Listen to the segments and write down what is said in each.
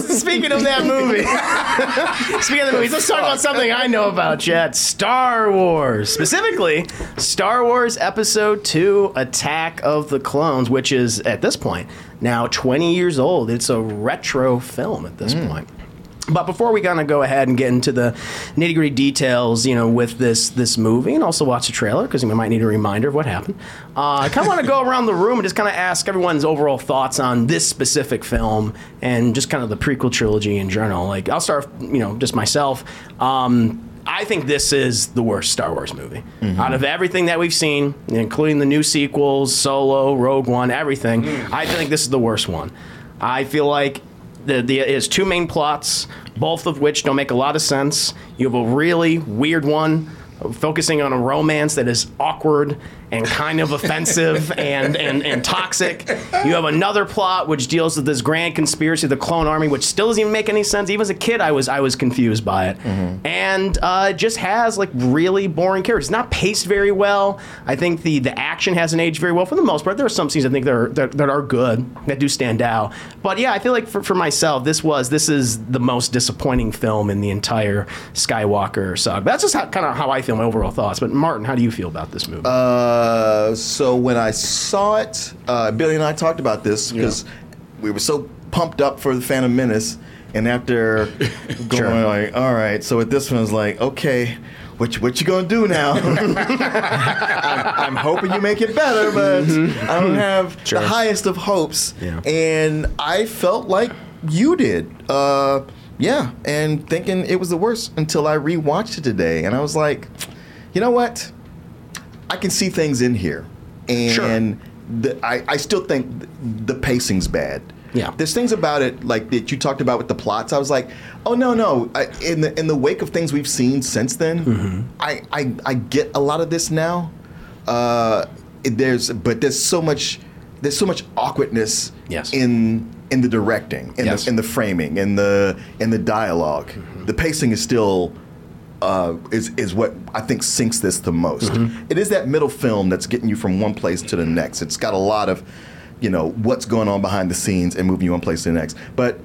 speaking of that movie, speaking of the movies, let's talk about something I know about, Chet. Star Wars, specifically Star Wars Episode Two: Attack of the Clones, which is at this point now 20 years old. It's a retro film at this hmm. point. But before we kind of go ahead and get into the nitty gritty details, you know, with this this movie, and also watch the trailer because we might need a reminder of what happened. Uh, I kind of want to go around the room and just kind of ask everyone's overall thoughts on this specific film and just kind of the prequel trilogy in general. Like, I'll start, you know, just myself. Um, I think this is the worst Star Wars movie out of everything that we've seen, including the new sequels, Solo, Rogue One, everything. I think this is the worst one. I feel like the, the, two main plots, both of which don't make a lot of sense. You have a really weird one focusing on a romance that is awkward and kind of offensive and, and, and toxic. You have another plot which deals with this grand conspiracy of the clone army, which still doesn't even make any sense. Even as a kid, I was I was confused by it, and uh, it just has like really boring characters. It's not paced very well. I think the the action hasn't aged very well for the most part. There are some scenes I think that are that, that are good that do stand out, but yeah, I feel like for, for myself, this was this is the most disappointing film in the entire Skywalker saga. That's just how, kind of how I feel. My overall thoughts. But Martin, how do you feel about this movie? Uh, so when I saw it, uh, Billy and I talked about this because we were so pumped up for the Phantom Menace, and after going Sure. like, all right, so with this one, it's like, okay. What you, what you gonna do now? I'm, I'm hoping you make it better, but I don't have Mm-hmm. Sure. the highest of hopes. Yeah. And I felt like you did. Uh, yeah, and thinking it was the worst until I rewatched it today, and I was like, you know what? I can see things in here, and the, I, I still think the pacing's bad. Yeah. there's things about it like that you talked about with the plots. I was like, oh no, no. I, in the in the wake of things we've seen since then, Mm-hmm. I, I I get a lot of this now. Uh, there's but there's so much there's so much awkwardness Yes. in in the directing, in Yes. the in the framing, in the in the dialog Mm-hmm. The pacing is still uh, is is what I think sinks this the most. Mm-hmm. It is that middle film that's getting you from one place to the next. It's got a lot of, you know, what's going on behind the scenes and moving you one place to the next. But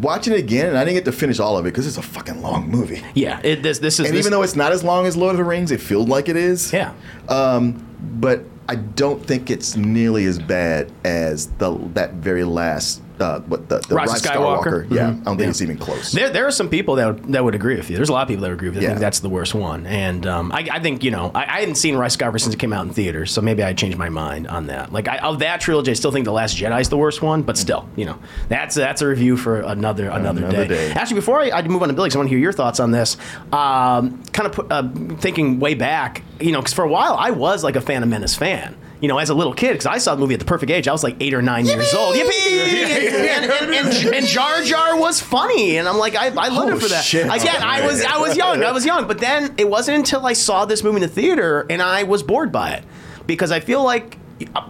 watching it again, and I didn't get to finish all of it because it's a fucking long movie. yeah, it, this this is And this, even though it's not as long as Lord of the Rings, it feels like it is. Yeah. Um, but I don't think it's nearly as bad as the that very last uh, what the, the Rise of Skywalker? Yeah, Mhm. I don't think Yeah. it's even close. There, there are some people that would, that would agree with you. There's a lot of people that would agree with you. I Yeah. think that's the worst one. And um, I, I think, you know, I, I hadn't seen Rise Skywalker since it came out in theaters, so maybe I changed my mind on that. Like, I, of that trilogy, I still think The Last Jedi is the worst one, but still, you know, that's that's a review for another another, Another day. day. Actually, before I, I move on to Billy, I want to hear your thoughts on this, um, kind of put, uh, thinking way back, you know, because for a while I was like a Phantom Menace fan. You know, as a little kid, because I saw the movie at the perfect age. I was like eight or nine years old. Yippee! and, and, and, and Jar Jar was funny, and I'm like, I, I loved Oh, it for that. shit. Again, I was I was young, I was young, but then it wasn't until I saw this movie in the theater and I was bored by it because I feel like.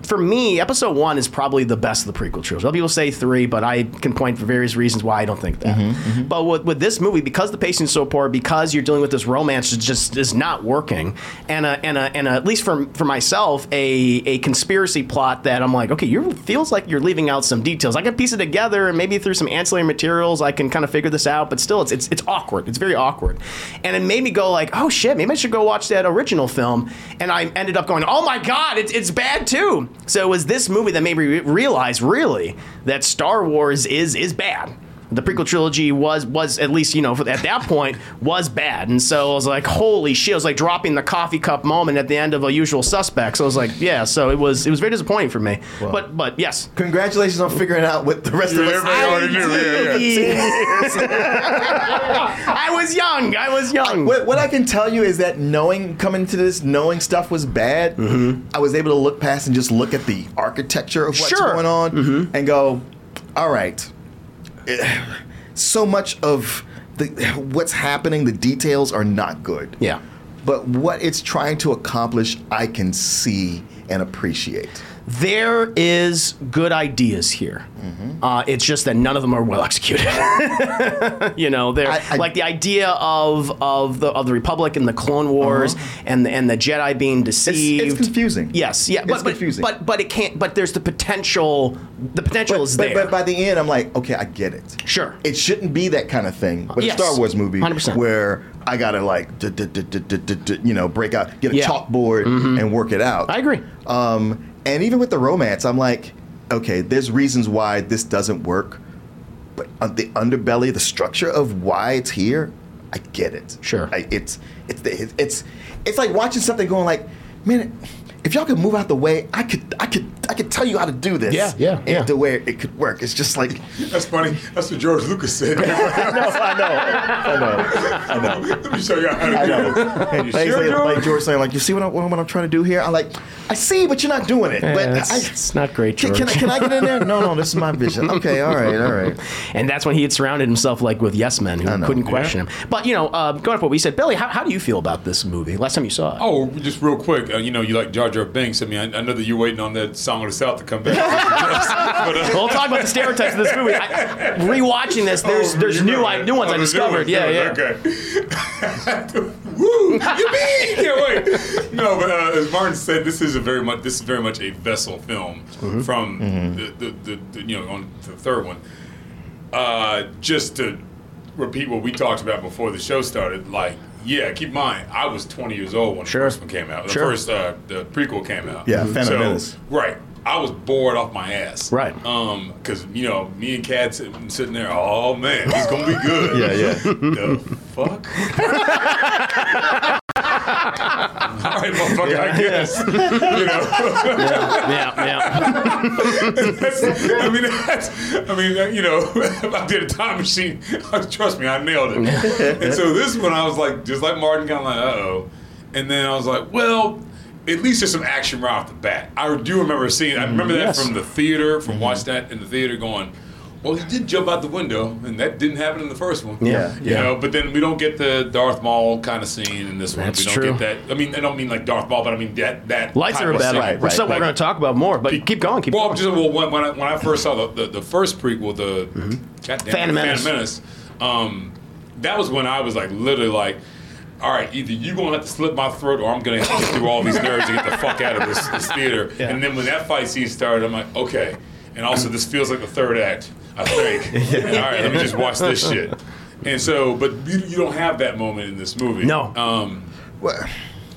For me, episode one is probably the best of the prequel trilogy. Other people say three, but I can point for various reasons why I don't think that. Mm-hmm, mm-hmm. But with, with this movie, because the pacing is so poor, because you're dealing with this romance that just is not working, and a, and a, and a, at least for for myself, a a conspiracy plot that I'm like, okay, you feels like you're leaving out some details. I can piece it together, and maybe through some ancillary materials, I can kind of figure this out. But still, it's it's it's awkward. It's very awkward, and it made me go like, oh shit, maybe I should go watch that original film. And I ended up going, oh my god, it's it's bad too. So it was this movie that made me re- realize really that Star Wars is is bad. The prequel trilogy was was at least you know at that point was bad, and so I was like, holy shit! It was like dropping the coffee cup moment at the end of a Usual Suspect. So I was like, yeah. So it was it was very disappointing for me. but but yes, Congratulations on figuring out what the rest of us. Everybody already knew. Yeah, yeah. I was young. I was young. What, what I can tell you is that knowing coming to this, knowing stuff was bad, mm-hmm. I was able to look past and just look at the architecture of what's Sure. going on mm-hmm. and go, all right. So much of the what's happening, the details are not good. Yeah. But what it's trying to accomplish, I can see and appreciate. There is good ideas here. Uh, it's just that none of them are well executed. you know, they're I- I- like the idea of of the of the Republic and the Clone Wars and the, and the Jedi being deceived. It's confusing. Yes, yeah, but It's but, confusing. but but it can't. But there's the potential. The potential But, is but, there. but by the end, I'm like, okay, I get it. Sure. It shouldn't be that kind of thing. But Yes. a Star Wars movie 100%. where I gotta like, you know, break out, get a Yeah. Mm-hmm. chalkboard and work it out. I agree. Um, and even with the romance, I'm like, okay, there's reasons why this doesn't work, but the underbelly, the structure of why it's here, I get it. Sure. I, it's it's it's it's like watching something going like, man, if y'all could move out the way, I could I could I could tell you how to do this. Yeah, yeah, and yeah. To where it could work. It's just like That's funny. That's what George Lucas said. no, I know, I know, I know. Let me show you how to I do know. it. And You like, sure, like- like George? George saying, like, you see what, I'm, what I'm trying to do here? I'm like, I see, but you're not doing it. Yeah, but it's, I, it's not great, can, George. can, I, can I get in there? No, no, this is my vision. Okay, all right, all right. and that's when he had surrounded himself like with yes men who couldn't question him. But you know, uh, going off what we said, Billy, how, how do you feel about this movie? Last time you saw it, Oh, just real quick, uh, you know, you like Jar Jar Binks. I mean, I, I know that you're waiting on that Song of the South to come back. but, uh, Well, we'll talk about the stereotypes of this movie. I, rewatching this, there's Oh, there's new. I, new ones Oh, I discovered. ones, Yeah, new yeah. ones, Okay. Woo! Yippee! Can't wait. No, but uh, as Martin said, this is a very much this is very much a vessel film from The, the, the, the you know on the third one. Uh, just to repeat what we talked about before the show started, like. Yeah, keep in mind, I was 20 years old when Sure. the first one came out. The Sure. first, uh, the prequel came out. Yeah, Phantom so, Menace. Right. I was bored off my ass. Right. Um, because you know, me and Kat sitting, sitting there. Oh man, he's gonna be good. Yeah, yeah. The fuck. All right, motherfucker. I guess. you know. yeah, yeah. That's, I mean, that's, I mean, you know, if I did a time machine, trust me, I nailed it. and so this one, I was like, just like Martin, kind of like, uh oh. And then I was like, well, at least there's some action right off the bat. I do remember seeing, I remember that Yes. from the theater, from watching that in the theater, going, well, he did jump out the window, and that didn't happen in the first one. Yeah, You yeah. know, but then we don't get the Darth Maul kind of scene in this one. That's we don't true. get that. I mean, I don't mean like Darth Maul, but I mean that that Lights type are of better, scene. Right, which is something right. we're going to talk about more. But keep going, keep Well, going. just well, when, when I when I first saw the the, the first prequel, the goddamn Phantom Menace. Phantom Menace, um, that was when I was like literally like. All right, either you're gonna have to slit my throat, or I'm gonna have to get through all these nerves and get the fuck out of this, this theater. Yeah. And then when that fight scene started, I'm like, okay. And also, this feels like the third act. I think. All right, let me just watch this shit. And so, but you, you don't have that moment in this movie. No. Um, Well,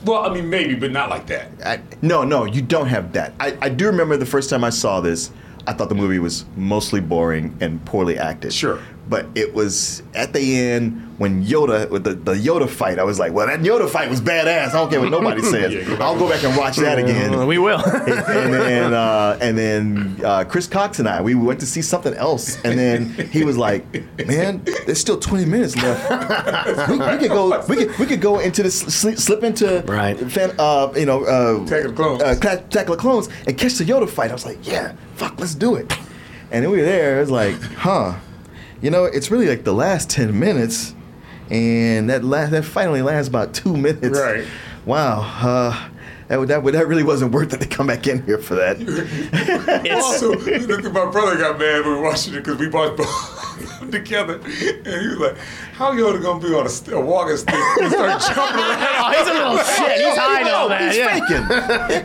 well, I mean, maybe, but not like that. I, no, no, you don't have that. I, I do remember the first time I saw this, I thought the movie was mostly boring and poorly acted. Sure. But it was at the end when Yoda, with the, the Yoda fight, I was like, well, that Yoda fight was badass. I don't care what nobody says. Yeah, I'll go back and watch that again. We will. and then uh, and then uh, Chris Cox and I we went to see something else, and then he was like, "Man, there's still 20 minutes left. we, we could go. We could we could go into this slip, slip into Right. fan, uh, you know uh, Attack of the Clones. uh, Cla- Attack of the Clones and catch the Yoda fight." I was like, "Yeah, fuck, let's do it." And then we were there. It was like, huh, you know, it's really like the last 10 minutes, and that last that finally lasts about two minutes. Right. Wow. Uh, that, would- that, would- that really wasn't worth it to come back in here for that. Also, look my brother got mad when we were watching it because we bought both together, and he was like, "How Yoda gonna be on a, st- a walking stick and start jumping around?" oh, he's a little shit. He's high and all that. He's Yeah. faking.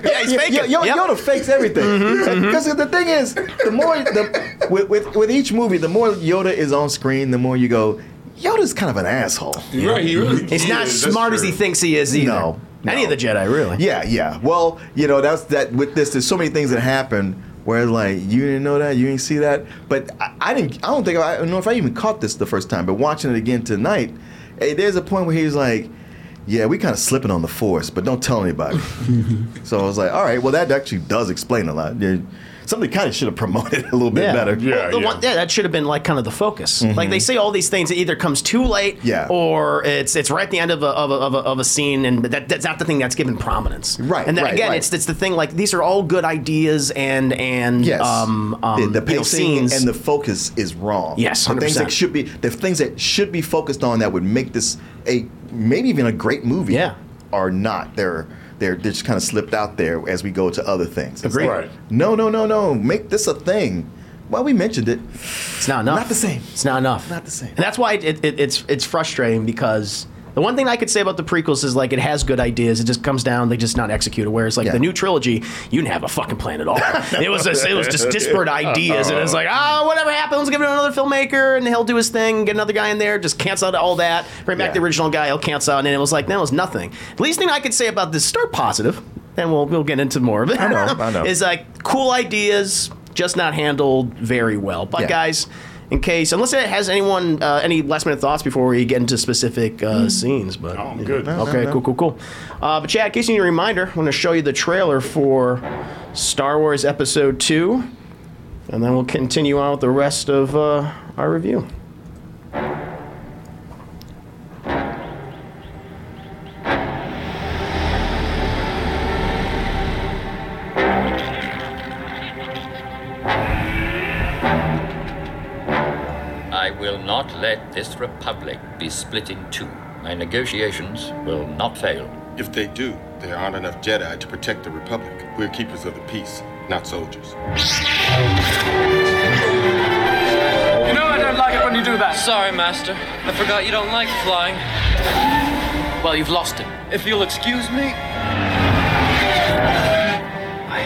Yeah, he's faking. Yo, yo, Yep. Yoda fakes everything. Mm-hmm, because mm-hmm. the thing is, the more the, with, with with each movie, the more Yoda is on screen, the more you go, Yoda's kind of an asshole. Right, he really He's not is, smart as he thinks he is either. No, Any of the Jedi, really. Yeah, yeah. Well, you know, that's that with this. There's so many things that happen where like you didn't know that, you didn't see that. But I, I didn't. I don't think I, I don't know if I even caught this the first time. But watching it again tonight, hey, there's a point where he's like. Yeah, we kind of slipping on the force, but don't tell anybody. so I was like, all right, well, that actually does explain a lot. Yeah, Somebody kind of should have promoted it a little bit Yeah. better. Yeah, Well, the yeah. one- yeah, that should have been like kind of the focus. Like they say all these things, it either comes too late, Yeah. or it's it's right at the end of a, of a, of a, of a scene, and that, that's not the thing that's given prominence. Right, And then right, again, right. it's it's the thing like these are all good ideas and and Yes. um, um the, the you know, pacing scenes. and the focus is wrong. Yes, the things 100%. that should be the things that should be focused on that would make this a maybe even a great movie. Yeah. are not. They're they're, they're just kind of slipped out there as we go to other things. It's Agreed. like, Right. No, no, no, no. Make this a thing. Well, we mentioned it. It's not enough. Not the same. It's not enough. Not the same. And that's why it, it, it's it's frustrating because the one thing I could say about the prequels is like it has good ideas. It just comes down they just not executed. Whereas like Yeah. the new trilogy, you didn't have a fucking plan at all. it was just, it was just disparate ideas, and it's like ah whatever happens, give it to another filmmaker, and he'll do his thing, get another guy in there, just cancel out all that, bring back Yeah. the original guy, he'll cancel out, and it was like that was nothing. The least thing I could say about this, start positive, and we'll we'll get into more of it. I know, I know. is like cool ideas, just not handled very well. But Yeah. guys, in case unless it has anyone uh, any last minute thoughts before we get into specific uh, scenes, but Oh, I'm good. know. okay, cool, cool, cool. Uh, but Chad, in case you need a reminder, I'm going to show you the trailer for Star Wars Episode Two, and then we'll continue on with the rest of uh, our review. Let this republic be split in two. My negotiations will not fail. If they do, there aren't enough Jedi to protect the Republic. We're keepers of the peace, not soldiers. You know I don't like it when you do that. Sorry, Master. I forgot you don't like flying. Well, you've lost him. If you'll excuse me.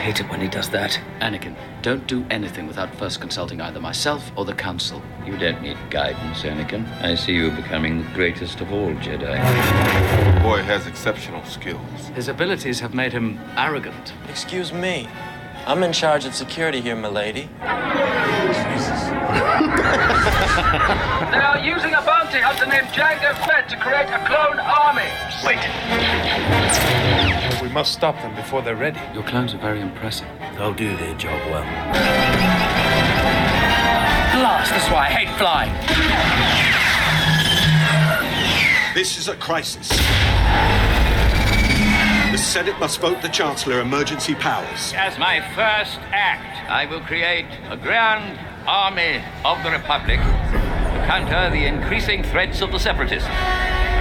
I hate it when he does that. Anakin, don't do anything without first consulting either myself or the Council. You don't need guidance, Anakin. I see you becoming the greatest of all Jedi. The boy has exceptional skills. His abilities have made him arrogant. Excuse me. I'm in charge of security here, milady. They are using a bounty hunter named Jango Fett to create a clone army. Wait. We must stop them before they're ready. Your clones are very impressive. They'll do their job well. Blast, that's why I hate flying. This is a crisis. The Senate must vote the Chancellor emergency powers. As my first act, I will create a grand army of the Republic to counter the increasing threats of the Separatists.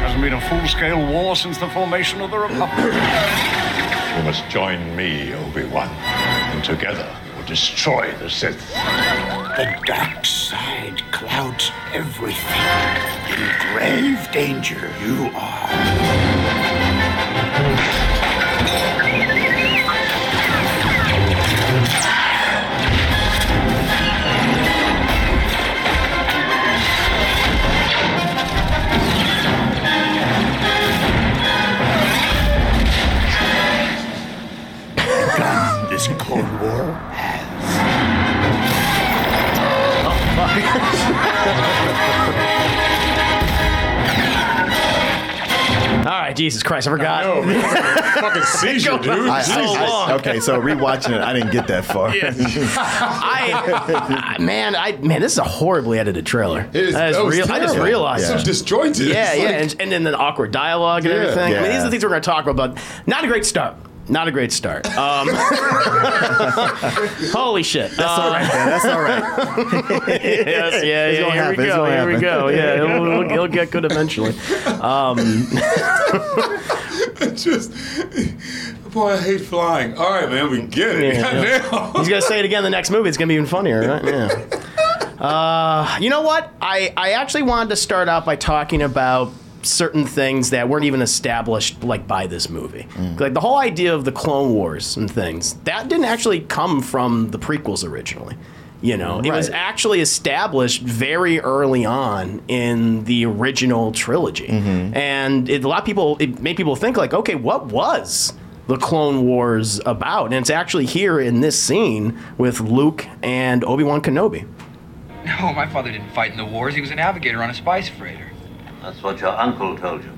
Hasn't been a full-scale war since the formation of the Republic. You must join me, Obi-Wan, and together we'll destroy the Sith. The dark side clouds everything. In grave danger you are. This Clone War has. All right, Jesus Christ, I forgot. No, man, fucking seizure, dude. I, I- I- okay, so rewatching it, I didn't get that far. I, I- man, I man, this is a horribly edited trailer. It is- I just, oh, real- I just terrible. realized. so disjointed. Yeah, It's yeah, like- and, and then the awkward dialogue and Yeah. everything. I mean, these are the things we're going to talk about. But not a great start. Not a great start. Um, holy shit! That's all right, man. That's all right. yes, yeah, It's yeah. Here happen. we go. gonna Here we go. Yeah, it'll, it'll, it'll get good eventually. Um, just boy, I hate flying. All right, man, we get it. Yeah, yeah. He's gonna say it again in the next movie. It's gonna be even funnier, right? Yeah. Uh, you know what? I I actually wanted to start out by talking about certain things that weren't even established like by this movie. Mm. Like the whole idea of the Clone Wars and things that didn't actually come from the prequels originally. You know, it was actually established very early on in the original trilogy, mm-hmm. and it, a lot of people it made people think like, okay, what was the Clone Wars about? And it's actually here in this scene with Luke and Obi Wan Kenobi. No, my father didn't fight in the wars. He was a navigator on a spice freighter. That's what your uncle told you.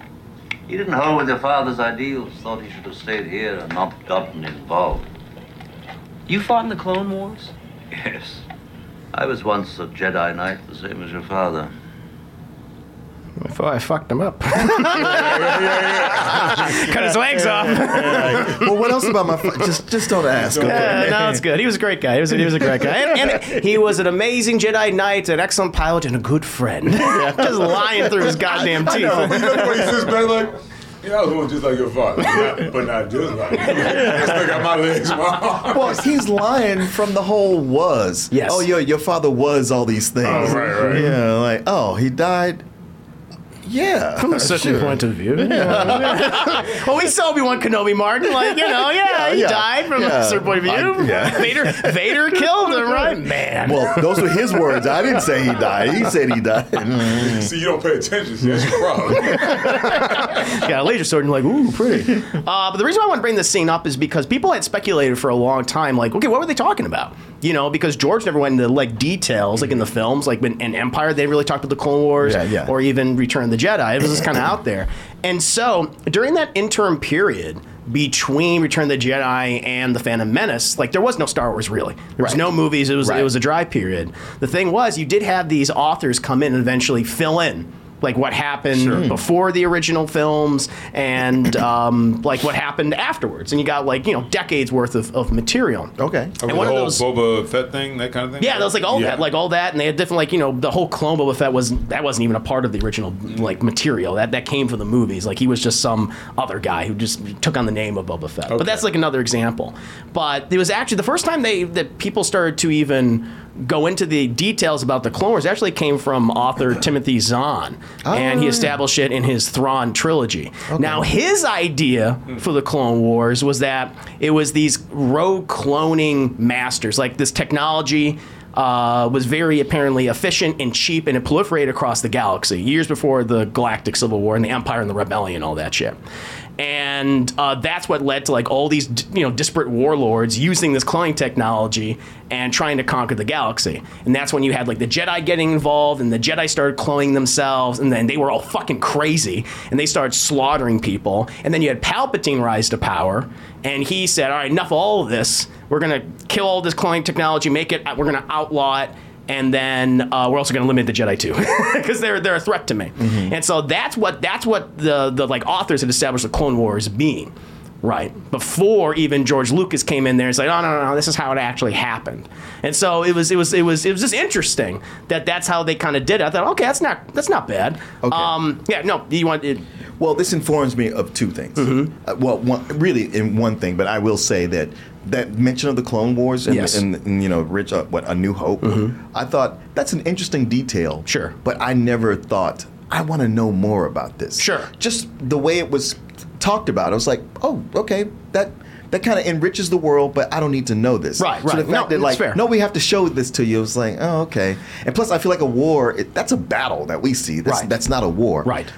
He didn't hold with your father's ideals, thought he should have stayed here and not gotten involved. You fought in the Clone Wars? Yes. I was once a Jedi Knight, the same as your father. I thought I fucked him up. Cut his legs off. well, what else about my? Fa- just, just don't ask. Okay? Yeah, no, it's good. He was a great guy. He was, he was a great guy. And, and he was an amazing Jedi Knight, an excellent pilot, and a good friend. Just lying through his goddamn teeth. You know what he says back like, Yeah, I was one just like your father, but not, but not just like. him. I still got my legs, my. Well, he's lying from the whole was. Yes. Oh, your your father was all these things. Oh, right, right. Yeah, like oh, he died. Yeah. From a certain sure. point of view. well, we saw Obi Wan Kenobi Martin, like, you know, yeah, he yeah, died from yeah. a certain point of view. I- yeah. Vader Vader killed him, right? Man. Well, those were his words. I didn't say he died. He said he died. See, you don't pay attention. See, that's your problem. got a laser sword and you're like, ooh, pretty. Uh, but the reason I want to bring this scene up is because people had speculated for a long time, like, okay, what were they talking about? You know, because George never went into like details, like in the mm-hmm. films, like when, in Empire, they really talked about the Clone Wars Yeah, yeah. or even Return of the Jedi. It was just kind of out there. And so during that interim period, between Return of the Jedi and the Phantom Menace, like there was no Star Wars really. There was Right. no movies. It was Right. it was a dry period. The thing was, you did have these authors come in and eventually fill in like what happened before the original films and um, like what happened afterwards, and you got like you know decades worth of, of material. Okay. the one of whole those- Boba Fett thing, that kind of thing. Yeah, that was like all Yeah. that, like all that, and they had different, like you know, the whole clone Boba Fett was that wasn't even a part of the original like material. That that came from the movies. Like he was just some other guy who just took on the name of Boba Fett. But that's like another example. But it was actually the first time they that people started to even go into the details about the Clone Wars actually came from author Timothy Zahn, and he established it in his Thrawn trilogy. Now his idea for the Clone Wars was that it was these rogue cloning masters, like this technology uh, was very apparently efficient and cheap, and it proliferated across the galaxy years before the Galactic Civil War and the Empire and the Rebellion, all that shit. And uh, that's what led to like all these you know disparate warlords using this cloning technology and trying to conquer the galaxy. And that's when you had like the Jedi getting involved, and the Jedi started cloning themselves, and then they were all fucking crazy, and they started slaughtering people. And then you had Palpatine rise to power, and he said, "All right, enough of all of this. We're gonna kill all this cloning technology, make it. We're gonna outlaw it." And then uh, we're also going to limit the Jedi too, because they're they're a threat to me. And so that's what that's what the the like authors had established the Clone Wars being, right? Before even George Lucas came in there and said, "Oh no, no, no, this is how it actually happened." And so it was it was it was it was just interesting that that's how they kind of did it. I thought, okay, that's not that's not bad. Okay. Um, yeah, no, you want it. Well, this informs me of two things. Mm-hmm. Uh, well, one, really in one thing, but I will say that that mention of the Clone Wars and, Yes. and, and, you know, Rich, uh, what A New Hope. I thought that's an interesting detail. Mm-hmm. Sure. but I never thought I want to know more about this. Sure. just the way it was talked about, I was like, oh, okay, that. That kind of enriches the world, but I don't need to know this. Right, right. So the fact No, that like, fair. no, we have to show this to you. It was like, oh, okay. And plus, I feel like a war. It, that's a battle that we see. That's, Right. that's not a war. Right.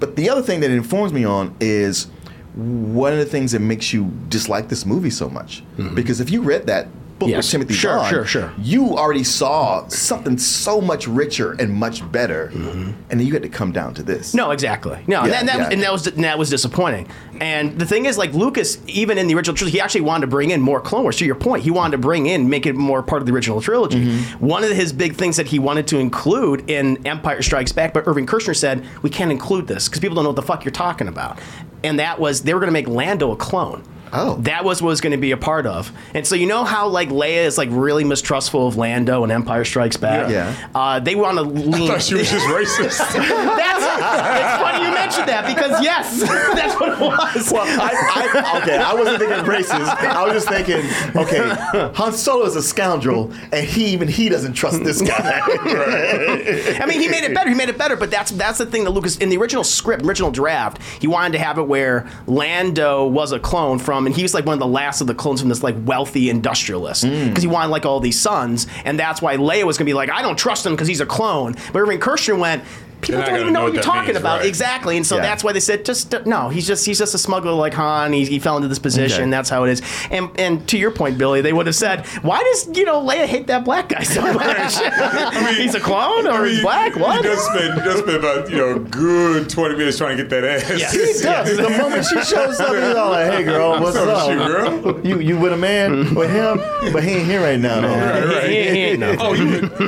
But the other thing that it informs me on is one of the things that makes you dislike this movie so much. Mm-hmm. Because if you read that book Mm-hmm. Yes. with Timothy Sure, sure, sure. you already saw something so much richer and much better, and then you had to come down to this. Mm-hmm. No, exactly. No, Yeah, and, that, yeah. and that was and that was disappointing. And the thing is, like Lucas, even in the original trilogy, he actually wanted to bring in more Clone Wars. To your point, he wanted to bring in, make it more part of the original trilogy. Mm-hmm. One of his big things that he wanted to include in Empire Strikes Back, but Irving Kershner said we can't include this because people don't know what the fuck you're talking about. And that was they were going to make Lando a clone. Oh. That was what was going to be a part of. And so you know how like Leia is like really mistrustful of Lando and Empire Strikes Back. Yeah. Uh, they want to lean. I thought she was just racist. That's it's funny you mentioned that because yes, that's what it was. Well, I, I, okay, I wasn't thinking of racist. I was just thinking, okay, Han Solo is a scoundrel, and he even he doesn't trust this guy. I mean, he made it better. He made it better, but that's that's the thing that Lucas in the original script, original draft, he wanted to have it where Lando was a clone from, Um, and he was like one of the last of the clones from this like wealthy industrialist mm. because he wanted like all these sons, and that's why Leia was gonna be like, I don't trust him because he's a clone. But Irving Kershner went. People don't even know know what what you're talking means, about right. exactly, and so Yeah. that's why they said just no. He's just he's just a smuggler like Han. He, he fell into this position. Okay. That's how it is. And and to your point, Billy, they would have said, why does you know Leia hate that black guy so much? I mean, he's a clone or I mean, he's black? What? You just spend, you just spend about you know good twenty minutes trying to get that ass. Yes. he does. The moment she shows up, he's all like, "Hey, girl, what's What's up with you, girl? You you with a man with him, but he ain't here right now. Though. Right, right. He- he ain't no- Oh, you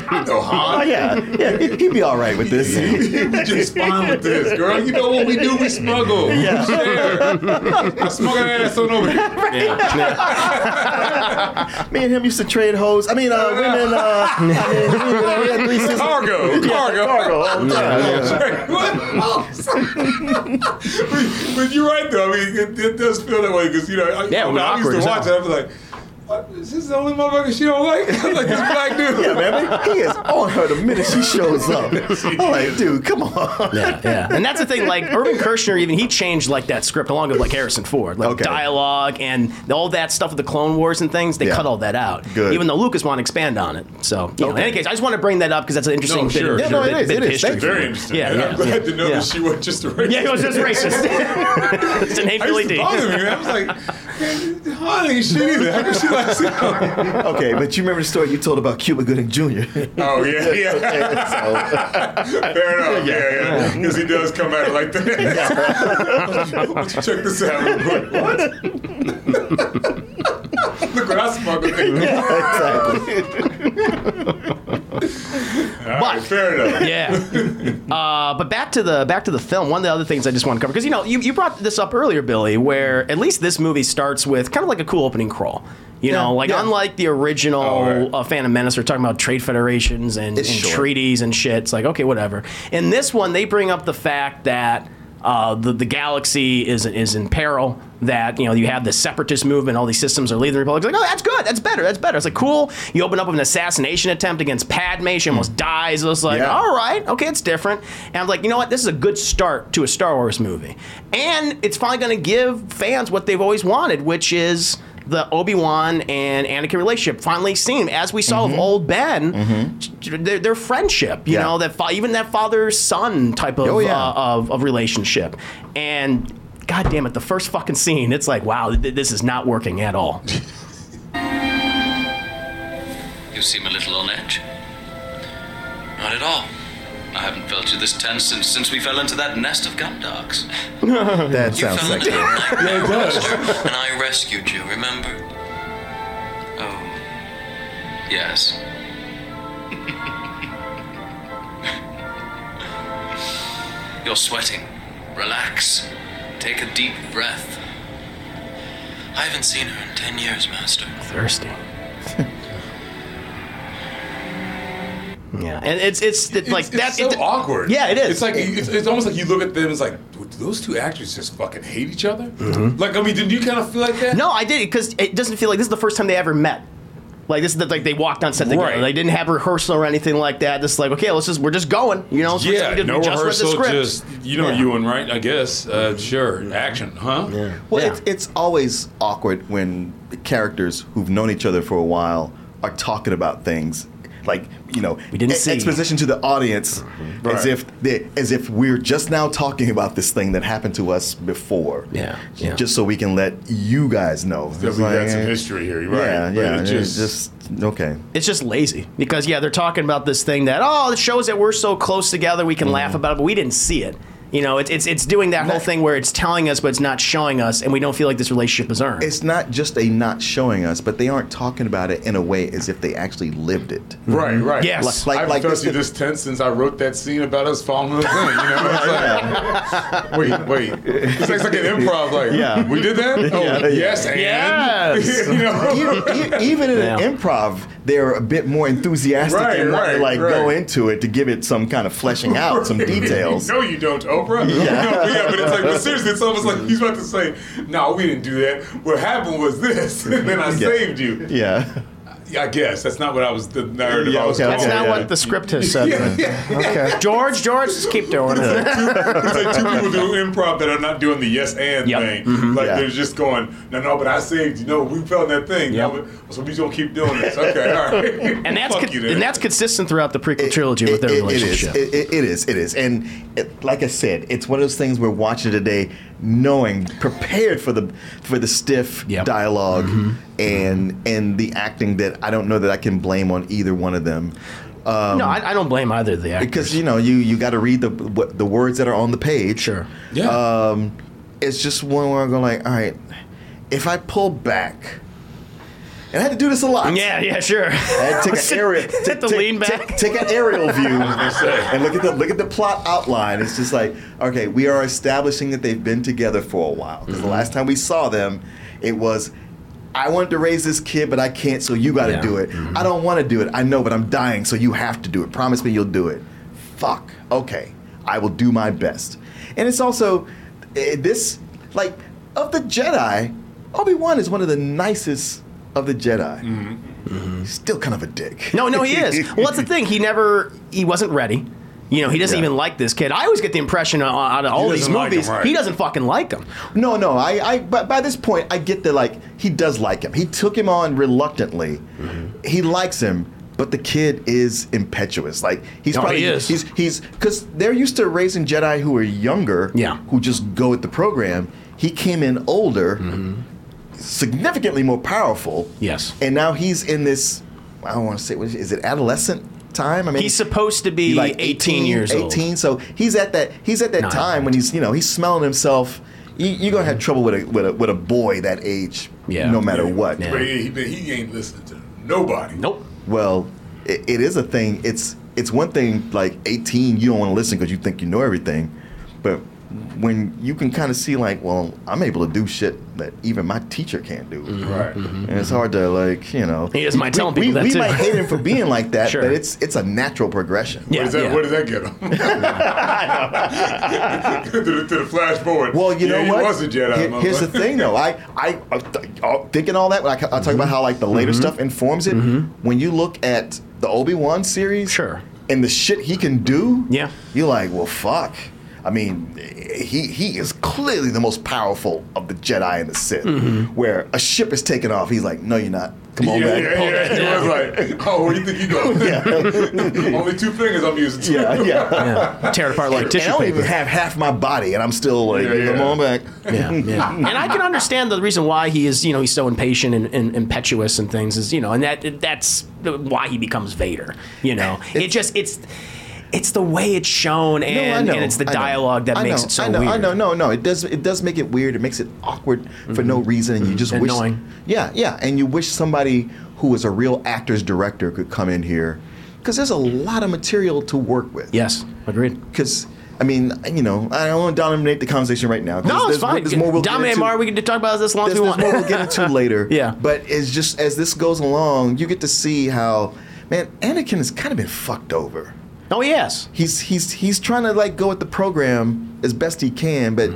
I know, Oh Han. Oh, yeah, yeah, he- he'd be all right with this. we just fine with this, girl. You know what we do? We smuggle. Yeah. Share. I smuggle ass on over here. Me and him used to trade hoes. I mean, uh, women. Uh, I mean, you know, we had three sisters. Cargo, Yeah, cargo. cargo. all the time, yeah. but, but you're right though. I mean, it, it does feel that way because you know, I, Yeah, when we're I used awkward to as watch it. I was like, what? Is this the only motherfucker she don't like? like this black dude. Yeah, man. He is on her the minute she shows up. I'm like, dude, come on. Yeah, yeah. And that's the thing, like Irvin Kershner, even he changed like that script along with like Harrison Ford. Like Okay. dialogue and all that stuff with the Clone Wars and things, they Yeah. cut all that out. Good. Even though Lucas wanted to expand on it. So you know, in any case, I just want to bring that up because that's an interesting No, bit, sure, of, Yeah, no, bit, it is, bit it of is. history. Thank for Very interesting. Yeah, and yeah. I'm glad to know Yeah. that she wasn't just a racist. Yeah, he was just racist. it's an I used hatefully to bother me. I was like, man, I she either. How could she like him? Okay, but you remember the story you told about Cuba Gooding Jr. Oh yeah, yeah. Fair enough. Yeah, yeah. Because he does come at it like that. Why don't you check this out real quick? What? Look what I smuggled in. All right, fair enough. yeah. Uh, but back to the back to the film. One of the other things I just want to cover because you know you, you brought this up earlier, Billy, where at least this movie starts with kind of like a cool opening crawl. You Yeah, know, like yeah. unlike the original Oh, right. uh, Phantom Menace, we're talking about trade federations and, and treaties and shit. It's like okay, whatever. In this one, they bring up the fact that. Uh, the, the galaxy is is in peril. That you know you have the separatist movement. All these systems are leaving the republic. It's like, oh, that's good. That's better. That's better. It's like cool. You open up with an assassination attempt against Padme. She almost dies. It was like, Yeah. all right, okay, it's different. And I'm like, you know what? This is a good start to a Star Wars movie, and it's finally going to give fans what they've always wanted, which is the Obi Wan and Anakin relationship finally seen, as we saw with old Ben, their, their friendship. You Yeah. know that fa- even that father son type of, Oh, yeah. uh, of of relationship, and. God damn it! The first fucking scene, it's like, wow, th- this is not working at all. You seem a little on edge. Not at all. I haven't felt you this tense since, since we fell into that nest of gundarks. That You sounds fell sexy. into that nightmare monster, and I rescued you, remember? Oh, yes. You're sweating. Relax. Take a deep breath. I haven't seen her in ten years, Master. Thirsty. yeah, and it's it's, it's like it's, that. It's so it- awkward. Yeah, it is. It's like it's, it's almost like you look at them. It's like, do those two actors just fucking hate each other? Like, I mean, did you kind of feel like that? Mm-hmm. No, I did it because it doesn't feel like this is the first time they ever met. Like this is the, like they walked on set together. Right. They didn't have rehearsal or anything like that. Just like okay, let's just we're just going. You know, so we Yeah, just, no we just read rehearsal, the script. just you know Yeah. Ewan, right? I guess. Uh, sure, action, huh? Yeah. Well, Yeah. it's, it's always awkward when characters who've known each other for a while are talking about things like you know We didn't e- see. exposition to the audience as Right. if they, as if we're just now talking about this thing that happened to us before. Yeah, yeah. Just so we can let you guys know. That It's we got some history here, right? Yeah, But yeah. it It's just- just, okay. It's just lazy because yeah, they're talking about this thing that oh, it shows that we're so close together, we can Mm-hmm. laugh about it, but we didn't see it. You know, it's it's it's doing that whole thing where it's telling us, but it's not showing us, and we don't feel like this relationship is earned. It's not just a not showing us, but they aren't talking about it in a way as if they actually lived it. Right, right. Mm-hmm. Yes. Like- I've like felt this- you this tense since I wrote that scene about us falling in the thing. You know, it's like, wait, wait. It's like, it's like an improv. Like, Yeah. we did that. Oh, Yeah, yeah. yes, and Yes. you know, even, even in Yeah. an improv, they're a bit more enthusiastic Right, and want to right, like go into it to give it some kind of fleshing out, some details. no, you don't, oh, Oprah. Yeah. No, yeah, but it's like, but seriously, it's almost like he's about to say, "No, we didn't do that. What happened was this, and then I Yeah. saved you." Yeah. I guess that's not what I was. The narrative Yeah, I was. okay, That's not yeah. what the script has said. Okay, George, George, just keep doing it. It's like two people do improv that are not doing the yes and Yep. thing. Mm-hmm. Like Yeah. they're just going, no, no, but I saved you. No, we felt that thing. Yep. No, so we just gonna keep doing this. Okay, all right. And that's con- you, and that's consistent throughout the prequel trilogy with their It- it- relationship. It is. It, it is. It is. And it, like I said, it's one of those things we're watching today, knowing, prepared for the for the stiff Yep. dialog Mm-hmm. and and the acting that I don't know that I can blame on either one of them. Um, no, I, I don't blame either of the actors. because you know you you got to read the what, the words that are on the page. Sure. Yeah. Um, it's just one where I go like, all right, if I pull back, And I had to do this a lot. Yeah, yeah, sure. I had to take an aerial, Had take, to take- lean take- back. take an aerial view, and look at the look at the plot outline. It's just like, okay, we are establishing that they've been together for a while. Because the last time we saw them, it was, I wanted to raise this kid, but I can't, so you got to Yeah. do it. I don't want to do it. I know, but I'm dying, so you have to do it. Promise me you'll do it. Fuck. Okay, I will do my best. And it's also eh, this like of the Jedi. Obi Wan is one of the nicest of the Jedi. Mm-hmm. Mm-hmm. He's still kind of a dick. No, no, he is. Well, that's the thing. He never, he wasn't ready. You know, he doesn't Yeah. even like this kid. I always get the impression out of all these doesn't like movies, him, right. he doesn't fucking like him. No, no. I, I, but by this point, I get that. Like, he does like him. He took him on reluctantly. Mm-hmm. He likes him, but the kid is impetuous. Like, he's No, probably he is. he's he's because they're used to raising Jedi who are younger. Yeah. Who just go with the program. He came in older, mm-hmm. Significantly more powerful. Yes. And now he's in this. I don't want to say. is- Is it adolescent time? I mean, He's supposed to be like 18 years old. 18. So he's at that he's at that No, time when he's you know he's smelling himself. You, you're gonna have trouble with a with a with a boy that age, Yeah. no matter what. Yeah. But he, he, he ain't listening to nobody. Nope. Well, it, it is a thing. It's it's one thing like 18, you don't want to listen because you think you know everything, but when you can kind of see like, well, I'm able to do shit that even my teacher can't do. Mm-hmm. Right. Mm-hmm. And it's mm-hmm. hard to like, you know. He doesn't mind we, telling we, that we too. might hate him for being like that, Sure. but it's it's a natural progression. Yeah, What, does that, yeah. what does that get him? to, the, to the flash forward. Well, you yeah, know he what? was a Jedi. Here- here's the thing, though. I, I, I uh, thinking all that. When I, I talk about how like the later stuff informs it. When you look at the Obi Wan series, Sure. and the shit he can do, Yeah. you're like, well, fuck. I mean, he he is clearly the most powerful of the Jedi and the Sith. Mm-hmm. Where a ship is taking off, he's like, no, you're not. Come on, yeah, man. yeah, yeah. He was like, oh, where do you think you going? Only two fingers I'm using. Yeah, yeah. Yeah. Tear it apart like And I tissue don't paper. even have half my body, and I'm still like, Yeah, yeah. come on back. yeah, yeah. and I can understand the reason why he is, you know, he's so impatient and, and impetuous and things is, you know, and that that's why he becomes Vader. You know, it just it's it's the way it's shown and, No, and it's the dialogue that I makes know, it so I know, weird. I know, no, no. It does. It does make it weird. It makes it awkward for no mm-hmm. reason, and you mm-hmm. just wish. Annoying. Yeah, yeah, and you wish somebody who was a real actor's director could come in here, because there's a lot of material to work with. Yes, agreed. Because I mean, you know, I don't want to dominate the conversation right now. No, it's fine. There's more we'll Dominate. Mar, we can talk about this as long as There's, we there's want. more we'll get into later. Yeah. But it's just as this goes along, you get to see how, man, Anakin has kind of been fucked over. Oh yes. he's he's he's trying to like go with the program as best he can, but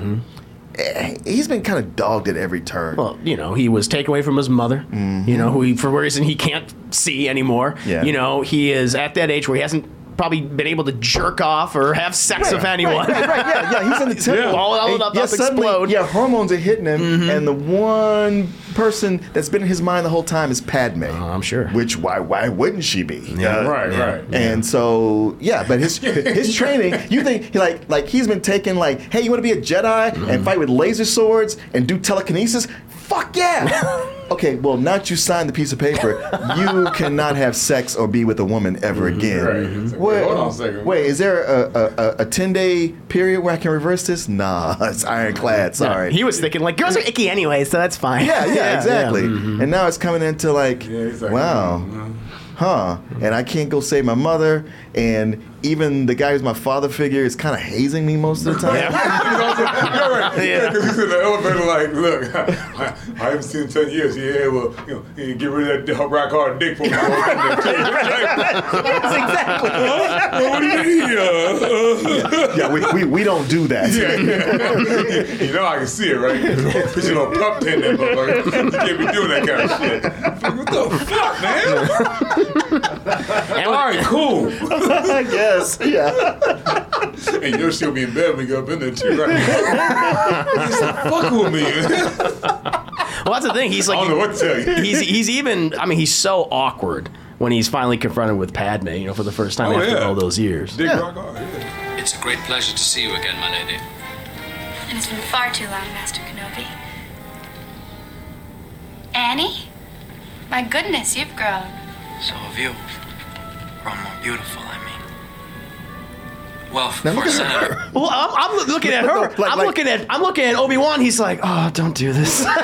eh, he's been kind of dogged at every turn. Well, you know, he was taken away from his mother. You know, who he, for a reason he can't see anymore. Yeah. You know, he is at that age where he hasn't probably been able to jerk off or have sex with anyone. Right, right, right, yeah, yeah. He's in the temple. All out, And, about yeah, to suddenly, explode. yeah, hormones are hitting him, and the one person that's been in his mind the whole time is Padme. Oh, I'm sure. Which why why wouldn't she be? Uh, Right, right. And so yeah, but his his training, you think like like he's been taking like, hey, you want to be a Jedi Mm-hmm. and fight with laser swords and do telekinesis? Fuck yeah! okay, well now you signed the piece of paper, you cannot have sex or be with a woman ever again. Right. It's like, Wait, wait, hold on a second. Wait, is there a, a, a, a 10 day period where I can reverse this? Nah, it's ironclad. Sorry. He was thinking like girls are icky anyway, so that's fine. yeah, yeah, exactly. And now it's coming into like, Yeah, he's wow, mm, huh? And I can't go save my mother, and even the guy who's my father figure is kind of hazing me most of the time. He's also, yeah, right. Yeah, because he's in the elevator like, look, I, I haven't seen in 10 years. Yeah, well, you know, you get rid of that rock hard dick for me. exactly. well, what do you mean? Uh, yeah, we, we, we don't do that. yeah, yeah. you know I can see it, right? Put your little pup in there, motherfucker. You can't be doing that kind of shit. What the fuck, man? All right, cool. I guess. Yeah. And you'll still be in bed when we go up in there too, right? Stop fucking with me. Well, that's the thing. He's like, I like don't know what to tell you. he's he's even. I mean, he's so awkward when he's finally confronted with Padme. You know, for the first time Oh, after yeah. all those years. Dick rock oh, yeah. It's a great pleasure to see you again, my lady. And it's been far too long, Master Kenobi. Annie? My goodness, you've grown. So have you. Grown more beautiful, I mean. Well, Now look at her. Well, I'm, I'm looking at her. Like- I'm like- looking at I'm looking at Obi Wan. He's like, oh, don't do this.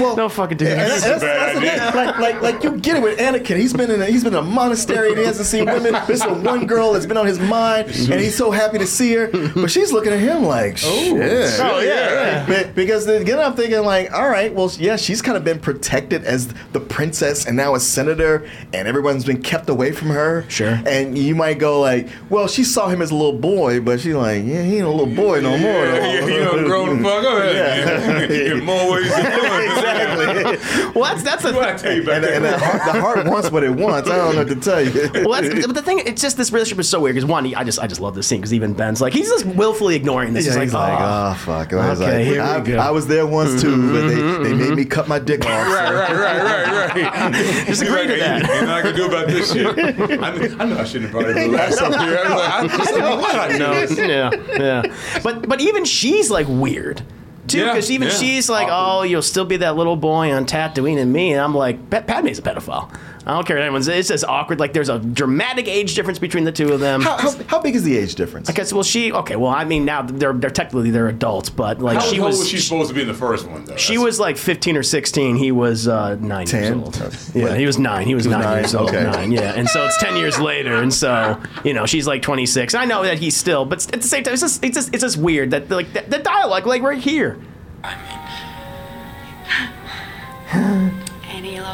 Well, don't fucking do And this. that's, that's, that's the thing. Like, like, like you get it with Anakin. He's been in a, he's been in a monastery and he hasn't seen women. This is one girl that's been on his mind, and he's so happy to see her. But she's looking at him like, oh, shit. Oh, yeah, yeah. Because then again, I'm thinking like, all right, well, yeah, she's kind of been protected as the princess and now a senator, and everyone's been kept away from her. Sure. And you might go like, well, she saw him as a little boy, but she's like, yeah, he ain't a little boy no more. Yeah, yeah, you done grown the fuck up. Yeah. In more ways than one. exactly. Well, that's that's the What I tell you about and, that? and the, heart, the heart wants what it wants. I don't know what to tell you. well, that's, but the thing, it's just this relationship is so weird. Because one, I just, I just love this scene. Because even Ben's like, he's just willfully ignoring this. Yeah, he's he's like, like, oh. oh, fuck. I was Okay, like, here we I, go. I was there once too, but they, mm-hmm, they made mm-hmm. me cut my dick off. Right, right, right, right, right. Just agree to that. Ain't nothing I can do about this shit. I, mean, I know I shouldn't have brought it last up here. I was like, I just I mean, what I know. yeah, yeah. But but even she's like weird. Too, Yeah, because even yeah. she's like. "Oh, you'll still be that little boy on Tatooine," and me, and I'm like, "Pa- "Padme's a pedophile." I don't care what anyone says. It's just awkward. Like, there's a dramatic age difference between the two of them. How, how, how big is the age difference? I guess. Well, she. Okay. Well, I mean, now they're they're technically they're adults, but like How she old was. was she supposed to be in the first one, though? she was like 15 or 16. He was uh, nine Ten? years old. Yeah, he was nine. He was, was nine, nine, years old. okay. Nine, yeah. And so it's 10 years later, and so you know she's like 26. I know that he's still, but at the same time, it's just it's just, it's just weird that like the, the dialogue, like right here.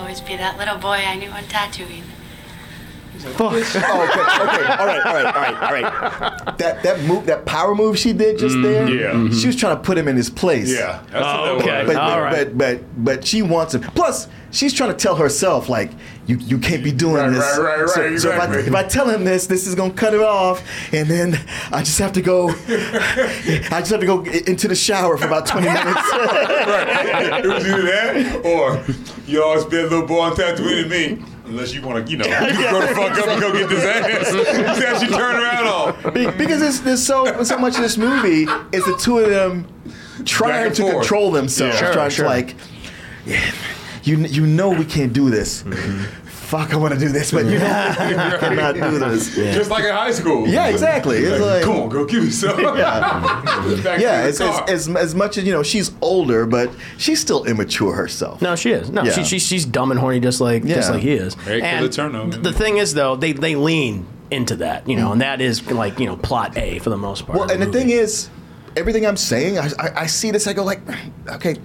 Always be that little boy I knew on Tatooine. Fuck. Oh, okay, okay, all right, all right, all right, all right. That that move, that power move she did just there. Mm-hmm. yeah. she was trying to put him in his place. Yeah. That's Oh, what okay. that. But, All but, right. but but but she wants him. Plus, she's trying to tell herself like you you can't be doing Right, this. right, right, so, right, so if, I, exactly. if I tell him this, this is gonna cut it off, and then I just have to go. I just have to go into the shower for about twenty minutes. right. It was either that or you always be a little boy on Tatooine and me. Unless you want to, you know, grow the fuck up and go get this ass. This ass you turn around on. Be- because there's, there's so so much of this movie is the two of them Back trying and to forth. control themselves, Yeah. Sure, trying sure. to like, yeah, you you know we can't do this. Mm-hmm. Fuck, I want to do this, but you know we cannot do this. Just like in high school. Yeah, exactly. It's like- Come on, girl, give me some. Yeah. Back Yeah, to as, as, as, as much as you know, she's older, but she's still immature herself. No, she is. No, Yeah. she, she, she's dumb and horny, just like just like he is. Hey, and Killer Turno. th- the thing is, though, they they lean into that, you know, and that is like you know plot A for the most part. Well, and the thing is, everything I'm saying, I, I, I see this, I go like, okay,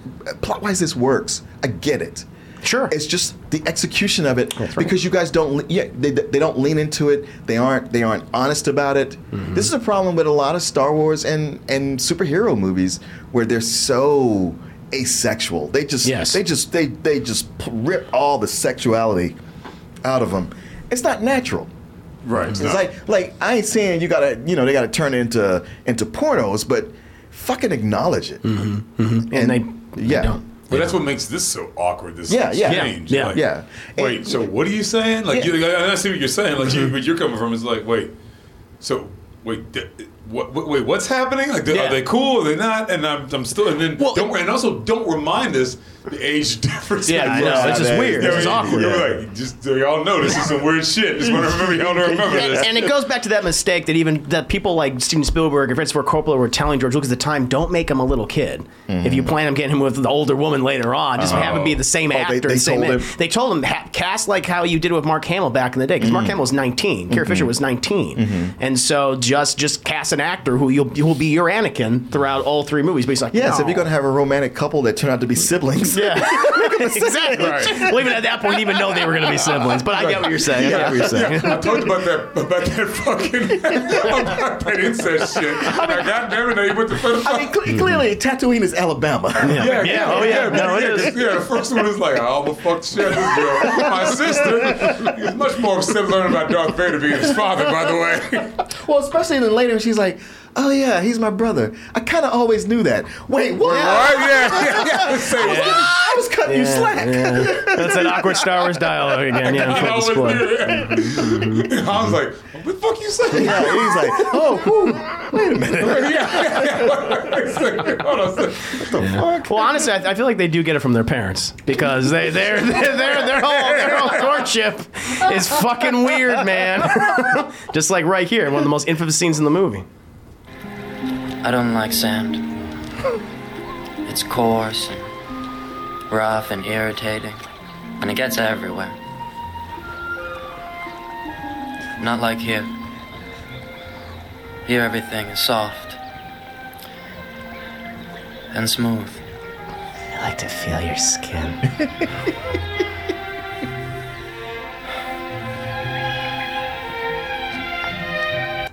plot wise, this works. I get it. Sure. It's just the execution of it because you guys don't. Yeah, they, they don't lean into it. They aren't. They aren't honest about it. Mm-hmm. This is a problem with a lot of Star Wars and and superhero movies where they're so asexual. They just. Yes. They just. They they just rip all the sexuality out of them. It's not natural. right. It's like like I ain't saying you gotta you know they gotta turn it into into pornos, but fucking acknowledge it. Mm-hmm. and, they, they yeah. don't. But that's what makes this so awkward. This Yeah, yeah. exchange. Yeah, Like, yeah. Wait, And- so what are you saying? Like, Yeah. you, I see what you're saying. Like, you, mm-hmm. what you're coming from is like, wait, so wait, th- what, wait, what's happening? Like, Yeah. are they cool? Are they not? And I'm, I'm still, and then Well- don't, and also don't remind us the age difference. Yeah, Like, I know. It's just that- weird. Yeah, It's just awkward. You're like, just so y'all know this is some weird shit. Just want to remember y'all to remember And, this. and it goes back to that mistake that even that people like Steven Spielberg and Francis Ford Coppola were telling George Lucas at the time, don't make him a little kid. Mm-hmm. If you plan on getting him with the older woman later on, just have him be oh. the same Oh, actor. they and same told age. him- They told him ha- cast like how you did with Mark Hamill back in the day, because Mark mm-hmm. Hamill was 19, Carrie Fisher mm-hmm. was 19, and so just just cast an actor who you'll who will be your Anakin throughout all three movies. But he's like, Yes, no. if you're gonna have a romantic couple that turn out to be siblings. Yeah, exactly. Right. Well, even at that point, he didn't even know they were going to be siblings. But I get what you're saying. I get what you're saying. I talked about that about that fucking about that incest shit. I God damn it, they put the pedophile. I mean, cle- clearly Tatooine is Alabama. Yeah, Yeah, oh, yeah. No, it is. Yeah, the first one is like, I almost fucked shit out this girl. My sister is much more upset learning about Darth Vader being his father, by the way. well, especially then later, she's like, "Oh yeah, he's my brother. I kind of always knew that." Wait, what? Right? Yeah, yeah, yeah. Say, I was I was cutting you slack. yeah. That's that awkward Star Wars dialogue again. Yeah, I full was, I was like, what the fuck you saying? Yeah, he's like, oh, whew, wait a minute. Hold on a second. Well, honestly, I, I feel like they do get it from their parents because they their their their, their whole their whole courtship is fucking weird, man. Just like right here, one of the most infamous scenes in the movie. I don't like sand. It's coarse and rough and irritating, and it gets everywhere. Not like here. Here everything is soft and smooth. I like to feel your skin.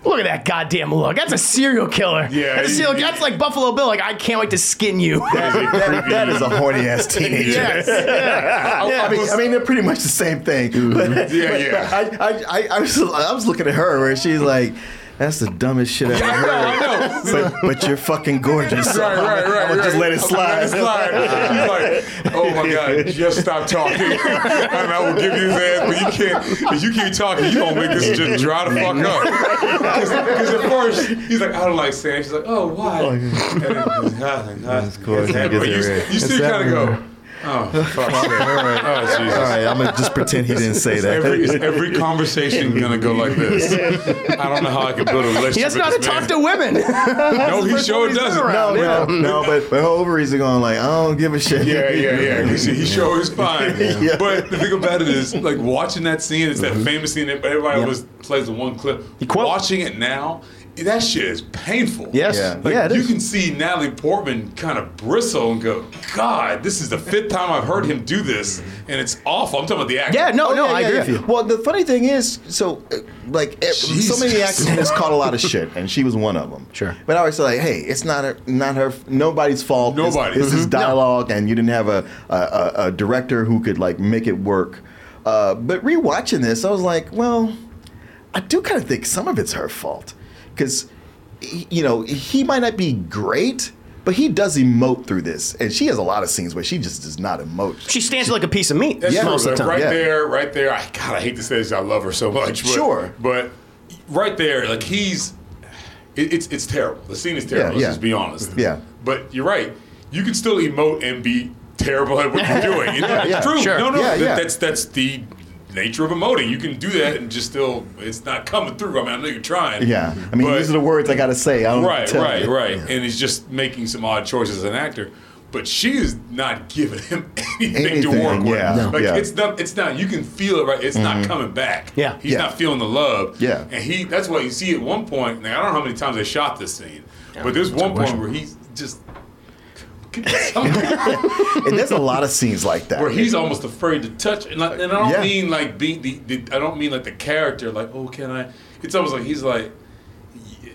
Look at that goddamn look. That's a serial killer. Yeah, that's, a he- serial, that's like Buffalo Bill. Like I can't wait to skin you. That, that is a horny ass teenager. Yes, yeah. I, I mean, I mean, they're pretty much the same thing. Mm-hmm. But, Yeah, but- yeah. but I, I, I, I, was, I was looking at her where she's like, "That's the dumbest shit I've ever heard." But, but you're fucking gorgeous. So Right, right, right. I'm gonna just let it slide. let it slide. She's like, oh my God, just stop talking. and I will give you his ass, but you can't, if you keep talking, you gonna make this just dry the fuck up. Because at first, he's like, I don't like sand. She's like, oh, why? And then, That's cool. She gets You, you still kind of go, oh, fuck. All right, Oh, Jesus. all right. I'm gonna just pretend he didn't say that. Every, every conversation gonna go like this? I don't know how I can build a relationship. He doesn't know how to talk to women. No, he sure doesn't. no, no, no. But, but her ovaries are going like, I don't give a shit. Yeah, yeah, yeah. He, he sure is fine. Yeah. But the thing about it is, like watching that scene, it's that mm-hmm. famous scene that everybody always plays the one clip. quote- Watching it now, that shit is painful. Yes. Yeah. Like, yeah, it you is. can see Natalie Portman kind of bristle and go, God, this is the fifth time I've heard him do this, and it's awful. I'm talking about the actor. Yeah, no, Oh, no, yeah, I yeah, agree yeah. with you. Well, the funny thing is, so uh, like so many actors in caught a lot of shit, and she was one of them. Sure. But I always say like, hey, it's not her, not her, nobody's fault. It's- Nobody. It's, his Mhm. dialogue, and you didn't have a, a, a, a director who could like make it work. Uh, but rewatching this, I was like, well, I do kind of think some of it's her fault because you know he might not be great. But he does emote through this, and she has a lot of scenes where she just does not emote. She stands like a piece of meat That's Yeah. true. most of the time. right Yeah. there, right there. I God, I hate to say this. I love her so much. But, Sure. But right there, like he's, it, it's it's terrible. The scene is terrible. Yeah, Let's yeah. just be honest. Yeah. But you're right. You can still emote and be terrible at what you're doing. You Yeah, yeah. true. Sure. No, no. Yeah, that- yeah. That's that's the nature of emoting. You can do that and just still, it's not coming through. I mean, I know you're trying. Yeah, I mean, but- these are the words I got to say. I don't Right, tell right, you. right. And he's just making some odd choices as an actor. But she is not giving him anything, to Anything, work with. yeah, No. Like yeah. it's not it's not you can feel it right. It's not mm-hmm. coming back. Yeah. He's Yeah. not feeling the love. Yeah. And he that's why you see at one point, now I don't know how many times they shot this scene, but there's one point where he's just and there's a lot of scenes like that. where he's almost afraid to touch and, like, and I don't Yeah. mean like being the, the I don't mean like the character like oh can I it's almost like he's like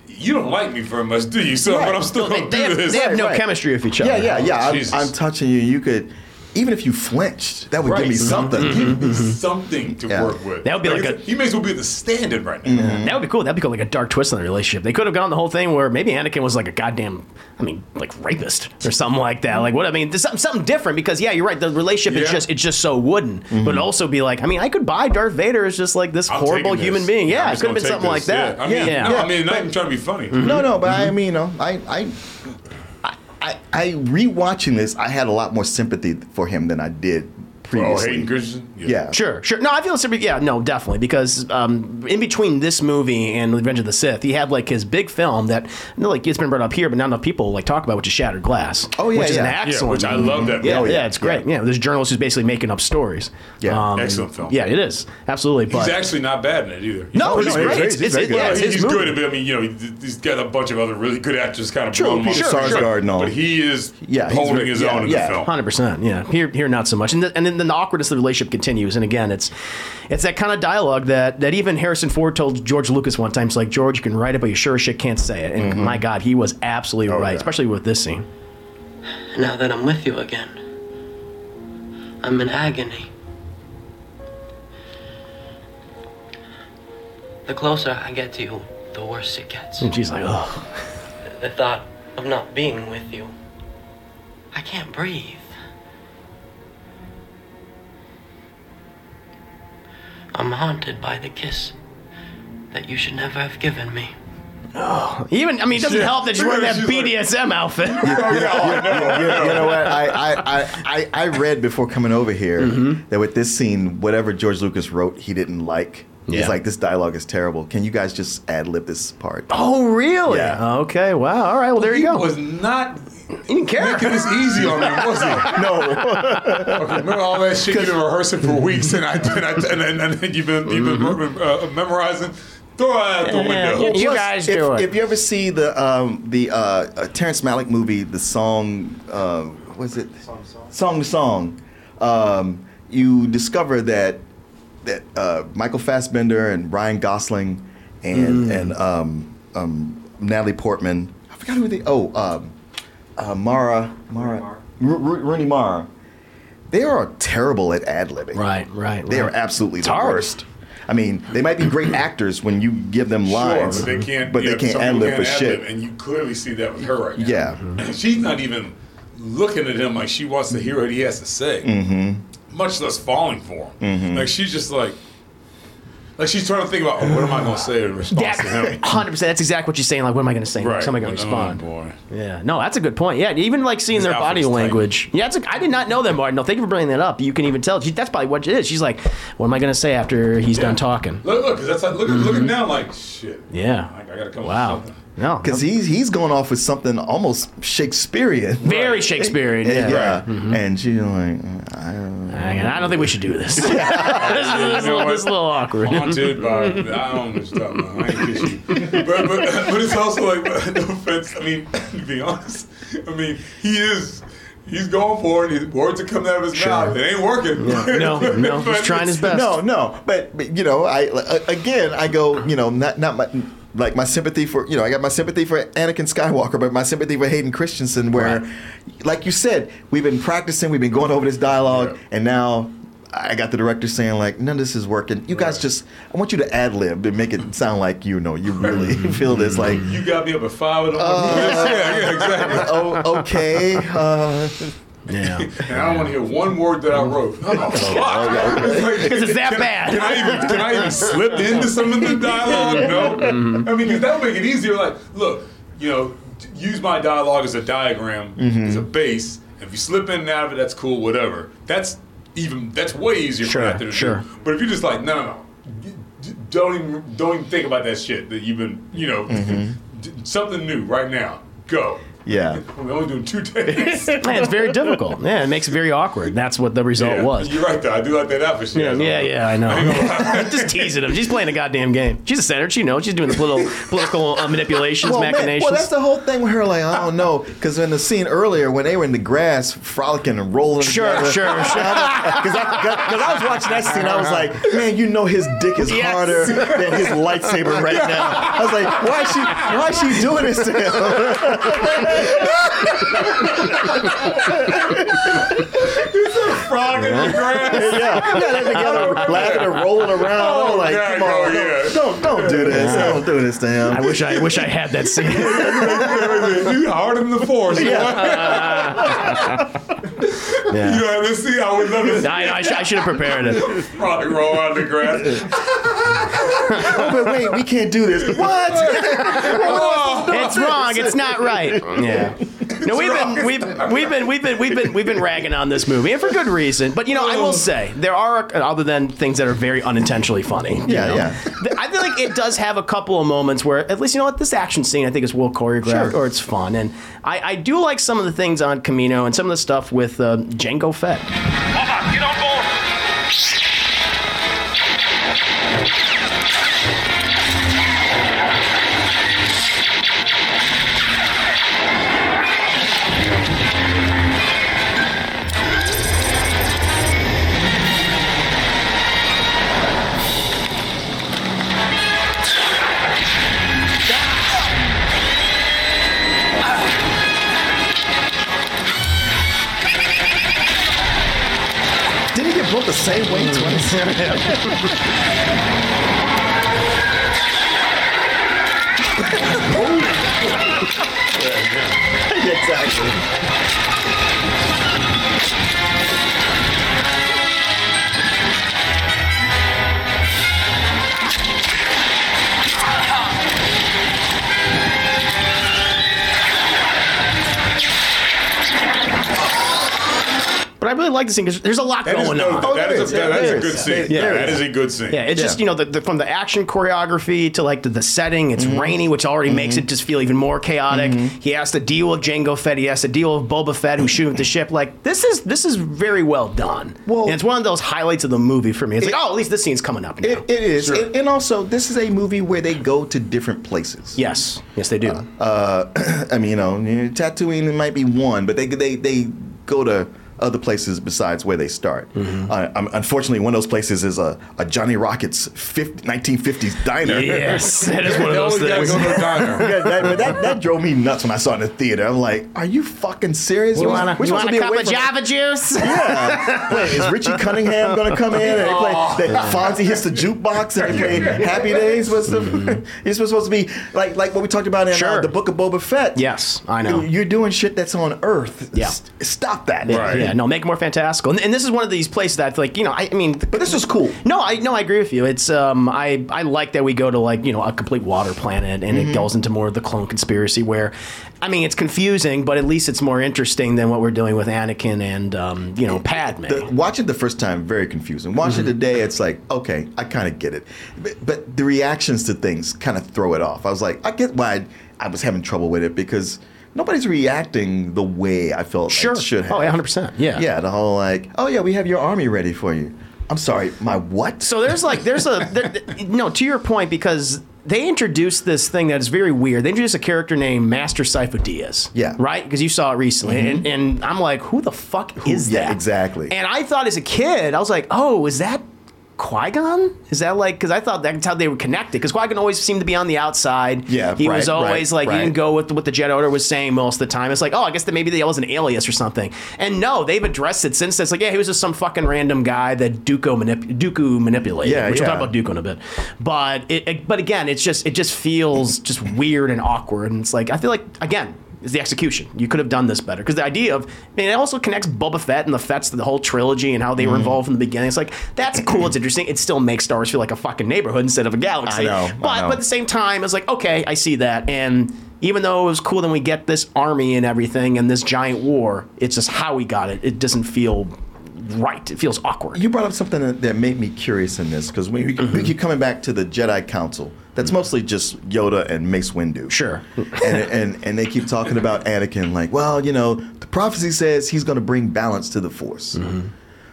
you don't like me very much do you so Right. but I'm still They, gonna they do have, this they have no right. chemistry with each other. yeah, yeah, yeah. I'm, I'm touching you. You could, even if you flinched, that would Right. Mm-hmm. Mm-hmm. give me something. Give me something to Yeah. work with. That would be like it's- a- he may as well be the stand-in right now. That would be cool. That'd be cool, like a dark twist in the relationship. They could have gone the whole thing where maybe Anakin was like a goddamn, I mean, like rapist or something like that. Like what I mean, something something different because yeah, you're right. The relationship is just it's just so wooden. But it'd also be like, I mean, I could buy Darth Vader as just like this I'm horrible human this. being. Yeah, I'm it could have been gonna something like that. Yeah. I mean, yeah. no, Yeah. I mean, not even trying to be funny. No, no, but I Mm-hmm. mean, you know, I, I, I, I rewatching this, I had a lot more sympathy for him than I did Oh, previously. Hayden Christensen. Yeah. Sure, sure. No, I feel it's yeah, no, definitely because um, in between this movie and Revenge of the Sith, he had like his big film that, you know, like it's been brought up here, but not enough people like talk about, which is Shattered Glass. Oh, yeah, which is an yeah. Yeah, excellent, which I love that. Yeah, movie. yeah, it's great. Yeah, there's a journalist who's basically making up stories. Yeah. Excellent film. Yeah, it is absolutely. But He's actually not bad in it either. He's no, pretty he's good. great. He's It's, it's, very it's, good. yeah, Well, it's he's good, but I mean, you know, he- he's got a bunch of other really good actors kind of True, blowing him Peter up. Sarsgaard. But he is Yeah, holding his own in yeah. the film. Hundred percent, yeah. Here, here, not so much, and, and then, then the awkwardness of the relationship continues. And again, it's it's that kind of dialogue that that even Harrison Ford told George Lucas one time. It's like George, you can write it, but you sure as shit can't say it. And mm-hmm. my God, he was absolutely Oh, right, yeah. especially with this scene. Now that I'm with you again, I'm in agony. The closer I get to you, the worse it gets. And she's like, oh, The thought of not being with you, I can't breathe. I'm haunted by the kiss that you should never have given me. Even I mean, it doesn't Shit. help that she's wearing that She's like- BDSM outfit. you, you- you know what? I, I, I, I, I read before coming over here Mm-hmm. that with this scene, whatever George Lucas wrote, he didn't like. Yeah. He's like, this dialogue is terrible. Can you guys just ad lib this part? Oh, really? Yeah. Okay. Wow. All right. Well, there you go. was not he didn't care. making this easy on me, was he? No. okay, remember all that shit you've been rehearsing for weeks, and I and, I, and, and, and then you've been you've been Mm-hmm. uh, memorizing. Throw it out the window. Plus, if, If you ever see the um, the uh, uh, Terrence Malick movie, the song, uh, was it Song to Song? Um, you discover that that uh, Michael Fassbender and Ryan Gosling and Mm. and um, um, Natalie Portman. I forgot who they. Oh, um, uh, Mara Mara Ro- Ro- Rooney Mara. They are terrible at ad libbing. Right, right. They right. are absolutely the hard. worst. I mean, they might be great actors when you give them lines, Sure, but they can't. but yeah, they can't ad lib for can't shit. and you clearly see that with her right now. Yeah. And she's not even looking at him like she wants to hear what he has to say, Mm-hmm. Much less falling for him. Mhm. Like she's just like, like she's trying to think about, oh, what am I going to say in response to him? Hundred percent. That's exactly what you're saying. Like, what am I going to say? Right. How am I going to Oh, respond? boy. Yeah. No, that's a good point. Yeah. Even like seeing His their body tight. language. Yeah. It's a, I did not know that, Martin. No, thank you for bringing that up. You can even tell. She, that's probably what it is. She's like, what am I going to say after he's done talking? Look, look, that's like, look, at look at now, like shit. Yeah. I, I got to come Wow. Up with. No. Because he's he's going off with something almost Shakespearean. Very Shakespearean, yeah. Mm-hmm. And she's like, I don't know. And I don't think we should do this. this, is, this, is a little, this is a little awkward. Haunted by I don't know what you're talking about. I ain't kiss you. But, but but it's also like no offense. I mean, to be honest, I mean he is. He's going for it. His words are coming out of his Sure. mouth. It ain't working. Yeah. No, no, he's trying his best. No, no, but, but you know, I uh, again, I go, you know, not not my like my sympathy for you know, I got my sympathy for Anakin Skywalker, but my sympathy for Hayden Christensen, where, like you said, we've been practicing, we've been going over this dialogue, and now. I got the director saying like none of this is working. You guys just I want you to ad lib and make it sound like you know you really feel this like You got me up at five in the Uh, yeah, yeah, exactly. oh okay uh, Yeah. And I don't want to hear one word that I wrote. Because it's that can, bad. Can I even can I even slip into some of the dialogue? No. Mm-hmm. I mean, 'cause that would make it easier. Like, look, you know, use my dialogue as a diagram, Mm-hmm. as a base. If you slip in and out of it, that's cool. Whatever. That's even that's way easier Sure, for an to sure. do. But if you're just like, no, no, no. d- d- Don't even don't even think about that shit that you've been, you know, Mm-hmm. d- something new right now. Go. Yeah We're only doing two days. Man, it's very difficult. Yeah, it makes it very awkward. That's what the result Yeah, was. You're right, though. I do like that outfit. she Yeah, has yeah, on. yeah, I know. Just teasing him. She's playing a goddamn game. She's a senator. She knows. She's doing the political, political uh, manipulations, well, man, machinations. well, that's the whole thing with her. Like, I don't know, because in the scene earlier when they were in the grass, frolicking and rolling. Sure, together, sure, sure. Because I, 'cause I was watching that scene, I was like, man, you know his dick is Yes. harder than his lightsaber right now. I was like, why is she, why is she doing this to him? Frog in the grass. yeah, oh, yeah, they're together, laughing and rolling around. I was oh, like, yeah, come oh, on, yeah. don't, don't, don't do this, don't do this to him. I wish I wish I had that scene. you harder than the force. Yeah. You know, let's see how we love it. I, I, sh- I should have prepared it. Frog roll out the grass. oh, but wait, we can't do this. What? It's wrong. It's not right. Yeah. No, we've been we've we've been we've been we've been we've been ragging on this movie and for good reason. But you know, I will say there are other than things that are very unintentionally funny. Yeah, know? yeah. I feel like it does have a couple of moments where at least you know what this action scene I think is well choreographed Sure. or it's fun and I, I do like some of the things on Kamino and some of the stuff with uh, Jango Fett. Get on board. Didn't both the same way twice? exactly. Really like this scene because there's a lot That is going no- on. that is a- that is a good scene. Yeah, That is a good scene. Yeah, it's just you know the, the, from the action choreography to like the, the setting. It's Mm-hmm. rainy, which already makes it just feel even more chaotic. He has to deal with Jango Fett. He has to deal with Boba Fett, who's shooting at the ship. Like this is this is very well done. Well, and it's one of those highlights of the movie for me. It's like, oh, at least this scene's coming up now. It, it is, and, and also this is a movie where they go to different places. Yes, yes, they do. Uh, I mean, you know, Tatooine might be one, but they they they go to other places besides where they start. Mm-hmm. Uh, um, unfortunately, one of those places is a, a Johnny Rockets 50, 1950s diner. Yes, that is one of those things. Yeah, that, that, that drove me nuts when I saw it in the theater. I'm like, are you fucking serious? You We're- want we're a, want to a cup away of from- Java juice? Yeah. Wait, is Richie Cunningham going to come in and they play? That Fonzie hits the jukebox and they play Happy Days. What's the? It's supposed to be like like what we talked about in uh, the Book of Boba Fett. Yes, I know. You're doing shit that's on Earth. Yeah. S- Stop that. Yeah, yeah, no, make it more fantastical. And, and this is one of these places that, like, you know, I, I mean, but this is cool. No, I no, I agree with you. It's um, I I like that we go to like you know a complete water planet, and Mm-hmm. it goes into more of the clone conspiracy. Where, I mean, it's confusing, but at least it's more interesting than what we're doing with Anakin and um, you know Padme. The, watch it the first time, very confusing. Watch Mm-hmm. it today, it's like, okay, I kind of get it. But, but the reactions to things kind of throw it off. I was like, I get why I, I was having trouble with it because nobody's reacting the way I felt Sure. like it should have. Oh, yeah, 100%. Yeah. Yeah, the whole like, oh yeah, we have your army ready for you. I'm sorry, my what? So there's like there's a there, no to your point because they introduced this thing that is very weird. They introduced a character named Master Sifo Dyas. Yeah. Right? Because you saw it recently, Mhm. and, and I'm like, who the fuck is yeah, that? exactly. And I thought as a kid, I was like, oh, is that Qui Gon? Is that like because I thought that's how they were connected? Because Qui Gon always seemed to be on the outside. Yeah, he was always right, like he right. didn't go with what the Jedi Order was saying most of the time. It's like, oh, I guess that maybe that was an alias or something. And no, they've addressed it since. It's like, yeah, he was just some fucking random guy that Dooku, manip- Dooku manipulated. Yeah, which we'll yeah. talk about Dooku in a bit. But it, it- but again, it's just it just feels just weird and awkward. And it's like I feel like again. Is the execution? You could have done this better because the idea of, I mean, it also connects Boba Fett and the Fetts to the whole trilogy and how they were Mhm. involved from the beginning. It's like that's cool, it's interesting. It still makes Star Wars feel like a fucking neighborhood instead of a galaxy. I know, I but know. but at the same time, it's like okay, I see that, and even though it was cool, then we get this army and everything and this giant war. It's just how we got it. It doesn't feel right. It feels awkward. You brought up something that, that made me curious in this because we, we, Mm-hmm. we keep coming back to the Jedi Council. That's mostly just Yoda and Mace Windu. Sure. and, and and they keep talking about Anakin like, well, you know, the prophecy says he's going to bring balance to the Force. Mm-hmm.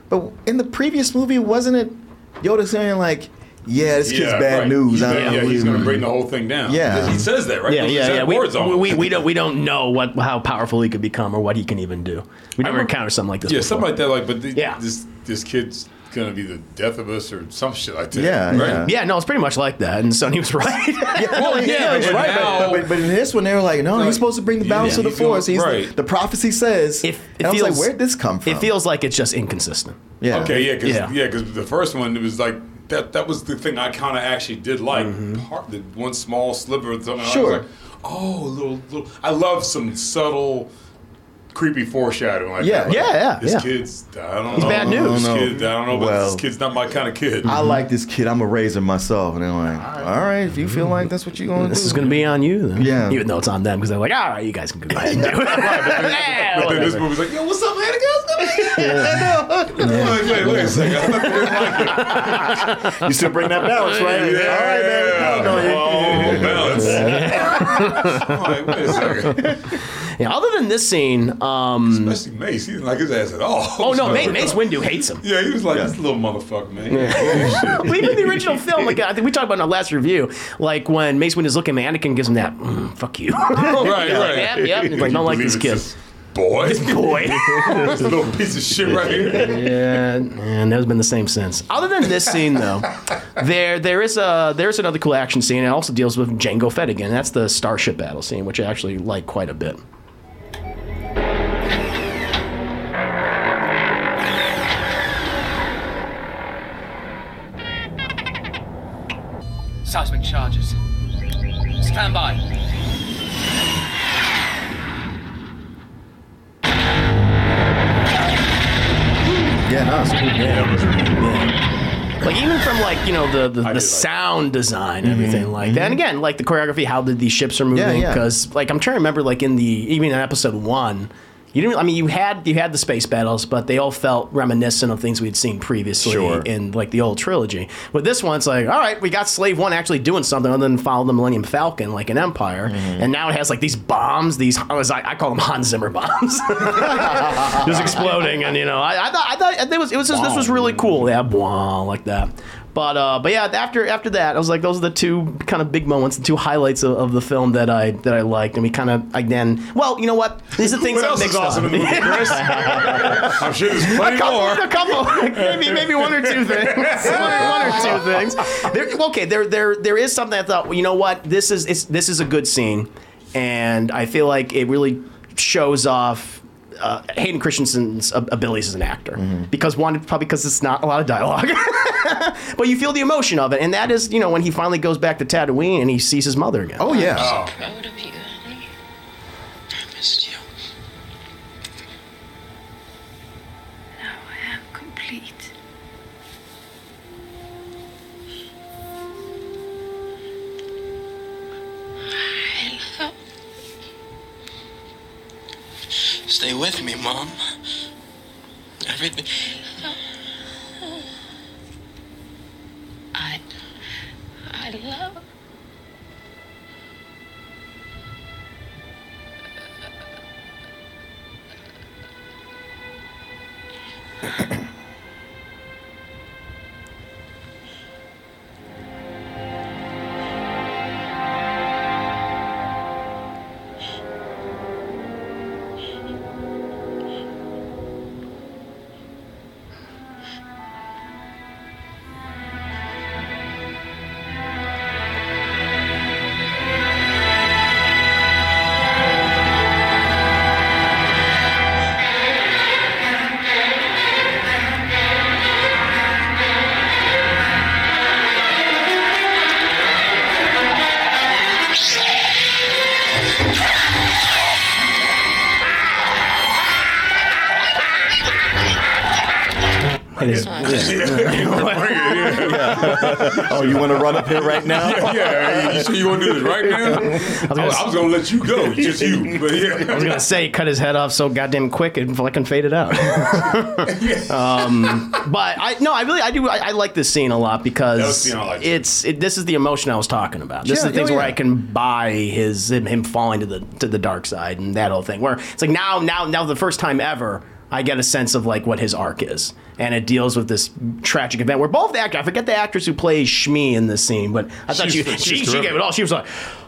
But in the previous movie, wasn't it Yoda saying like, yeah, this kid's Yeah, bad right. news. He's I gonna- don't yeah, he's going to bring the whole thing down. Yeah. he says that right. Yeah, yeah, yeah. We, we, we, we don't we don't know what how powerful he could become or what he can even do. We never encountered something like this. yeah, before. something like that. Like, but the, Yeah. this this kid's going to be the death of us or some shit like that. Yeah, right? Yeah, no, it's pretty much like that. And Sonny was right. Well, yeah, he's but right, now- but, but, but in this one, they were like, no, Like, he's supposed to bring the balance yeah, to the he's gonna- Force. He's right. the, the prophecy says. If and I was like, where'd this come from? It feels like it's just inconsistent. yeah. Okay, yeah, because Yeah. yeah, because the first one it was like that. That was the thing I kind of actually did like. Mm-hmm. Part the one small sliver of something. I Sure. was like, oh, little little. I love some subtle. Creepy foreshadowing, like Yeah. that. Like, Yeah, yeah, This yeah. kid's, I don't He's know. bad news. This Oh, no. kid, I don't know, but Well- this kid's not my kind of kid. I like this kid. I'm a raiser myself. And they're like, all right, if you feel like that's what you're going to do. This is going to be on you, then. Yeah. Even though it's on them because they're like, all right, you guys can go ahead and do it. Yeah, but then this whatever. movie's like, yo, what's up, man? Wait, wait, wait a second. You still bring that balance, right? Yeah, All right, oh, man. yeah. No, no, you- Oh, balance. I'm like, wait a second. Yeah, other than this scene, um, Especially Mace. He didn't like his ass at all. oh no, Mace, Mace Windu hates him. Yeah, he was like this little motherfucker, man. Yeah. shit. Well, even the original film, like I think we talked about in our last review, like when Mace Windu is looking, at Anakin gives him that, mm, "Fuck you." right, Yeah, right. Yep, yep. He's like, don't like this kid. Boy. Boy. this little piece of shit right here. Yeah, and that's been the same since. Other than this scene, though, there there is a there's another cool action scene. It also deals with Jango Fett again. That's the starship battle scene, which I actually like quite a bit. Stand by. Yeah, no, it's good. Yeah. Like even from like you know the the, the sound design, everything like that, and again like the choreography, how did these ships are moving? Mm-hmm. Yeah, yeah. Because like I'm trying to remember like in the even in episode one, You didn't. I mean, you had you had the space battles, but they all felt reminiscent of things we'd seen previously Sure. in like the old trilogy. With this one, it's like, all right, we got Slave One actually doing something other than follow the Millennium Falcon like an Empire, Mm-hmm. and now it has like these bombs. These I was I, I call them Hans Zimmer bombs, just exploding, and you know, I, I thought I thought it was it was just, this was really cool. Yeah, blah, like that. But uh, but yeah, after after that, I was like, those are the two kind of big moments, the two highlights of, of the film that I that I liked, and we kind of again, well, you know what? These are things What that else is awesome in the movie, Chris? I'm sure there's plenty a couple, more. a couple, maybe maybe one or two things, one, one or two things. There, okay, there there there is something I thought. Well, you know what? This is it's, this is a good scene, and I feel like it really shows off. Uh, Hayden Christensen's abilities as an actor, because one probably because it's not a lot of dialogue, but you feel the emotion of it, and that is you know when he finally goes back to Tatooine and he sees his mother again. Oh yeah. Proud of Stay with me, Mom. Everything. Here right now? Yeah, yeah. You sure you want to do this right now? I was, I was gonna let you go, just you. But yeah. I was gonna say cut his head off so goddamn quick and fucking fade it out. um, but I no, I really I do I, I like this scene a lot because the scene I liked. it's it, this is the emotion I was talking about. This Yeah, is the things oh, where. I can buy his him, him falling to the to the dark side and that whole thing. Where it's like now now now the first time ever. I get a sense of like what his arc is, and it deals with this tragic event where both the actors, I forget the actress who plays Shmi in this scene, but I thought She's- she she, she gave it all. She was like,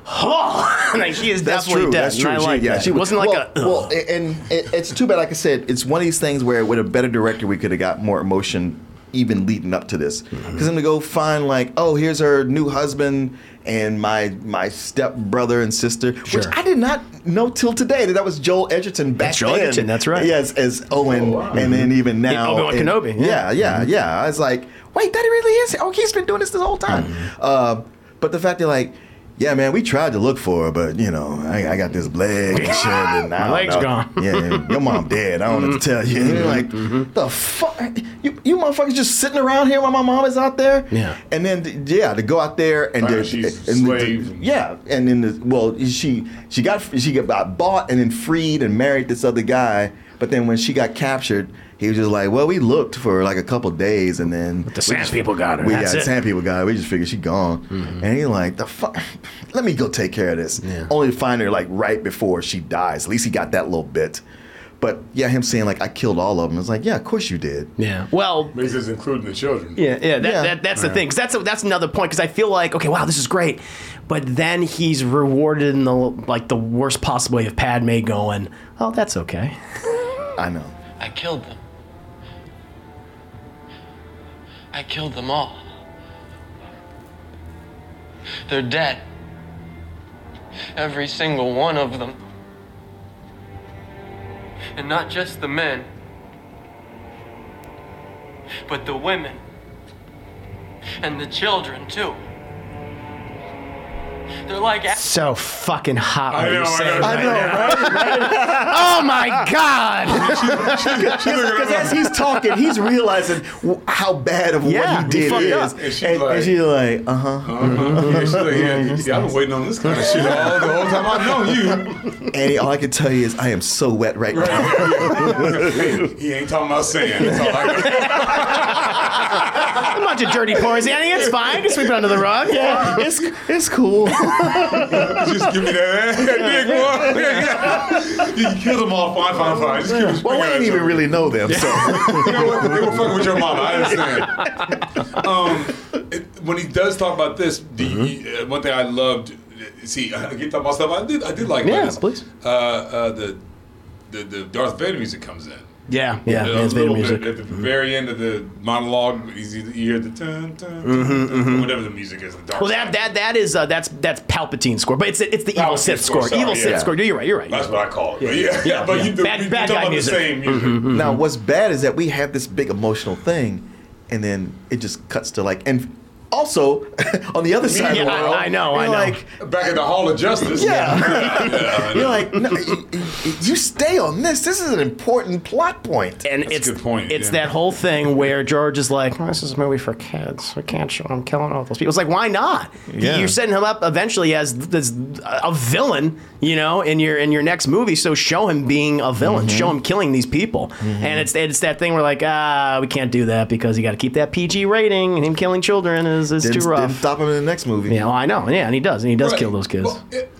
oh, like she is That's definitely true. dead. That's true. and I She- like yeah, that. she wasn't like well, a well, and it, it's too bad. Like I said, it's one of these things where with a better director, we could have got more emotion even leading up to this. Because Mm-hmm. then to go find like, oh, here's her new husband and my my step brother and sister, which I did not know till today that that was Joel Edgerton back That's Joel then. Edgerton, that's right. Yes, as Owen, and then even now Obi-Wan Kenobi, yeah. Yeah, yeah, yeah. I was like, wait, that really is. Oh, he's been doing this this whole time. Mm-hmm. Uh, but the fact that like. Yeah, man, we tried to look for her, but you know, I, I got this leg and shit, and I My don't leg's know. gone. Yeah, your mom dead. I don't know to mm-hmm. tell you. And you're like, mm-hmm. the fuck, you, you motherfuckers just sitting around here while my mom is out there. Yeah. and then yeah, to go out there and Right, to- she's and slaves and- yeah, and then the, well, she she got she got bought and then freed and married this other guy, but then when she got captured. He was just like, well, we looked for like a couple days, and then the sand people got her. We That's got it. sand people got her. We just figured she gone, mm-hmm. and he's like, the fuck. Let me go take care of this. Only to find her like right before she dies. At least he got that little bit. But yeah, him saying like I killed all of them. It's like, yeah, of course you did. Yeah. Well, But he says including the children. Yeah, yeah, that, Yeah. That, that's the thing. thing. 'Cause that's that's another point. Because I feel like, okay, wow, this is great, but then he's rewarded in the like the worst possible way of Padme going, oh, that's okay. I know. I killed them. I killed them all. They're dead. Every single one of them. And not just the men, but the women. And the children, too. They're like So fucking hot. I when know, I know. it I right know, now. oh my god! Because as he's talking, he's realizing how bad of Yeah, what he he did fucked is. up. And And, she's and like- she's like, uh huh. Uh-huh. Yeah, she's like, yeah, yeah, I've been waiting on this kind of shit all the whole time I've known you. And all I can tell you is, I am so wet right, now. Hey, he ain't talking about sand. That's all I A bunch of dirty pores, Annie. It's fine. Just sweep it under the rug. Yeah. it's it's cool. Just give me that, dick, boy. you killed them all. Fine, fine, fine. Just it well, we didn't even really know them, so you know what? They were fucking with your mama. I understand. Um, it, when he does talk about this, the Mm-hmm. uh, one thing I loved. See, I get talking about stuff. I did. I did like. Yeah, this. please. Uh, uh, the, the the Darth Vader music comes in. Yeah, yeah. a yeah, Vader little music. bit at the very end of the monologue. He's either, you hear the dun, dun, Mhm, dun, mhm. whatever the music is. The dark Well, that that that is uh, that's that's Palpatine score, but it's it's the evil Palpatine Sith score, score. evil yeah. Sith score. You're right. You're right. That's what I call it. But Yeah. yeah, Yeah, but yeah. you do, Bad- you, bad you're guy talking about music. the same music. Mm-hmm. Now, what's bad is that we have this big emotional thing, and then it just cuts to like, and also on the other side of the world, I know, I know. Like, Back at the Hall of Justice. Yeah. yeah you're like, no, you, you- you stay on this. This is an important plot point. And That's it's a good point, it's yeah. that whole thing where George is like, oh, "This is a movie for kids. We can't show him killing all those people." It's like, why not? Yeah. You're setting him up eventually as this a villain, you know, in your in your next movie. So show him being a villain. Mm-hmm. Show him killing these people. And it's it's that thing where like, ah, we can't do that because you got to keep that PG rating, and him killing children is is Didn't, too rough. didn't stop him in the next movie. Yeah, well, I know. Yeah, and he does, and he does Right. kill those kids. Well, it-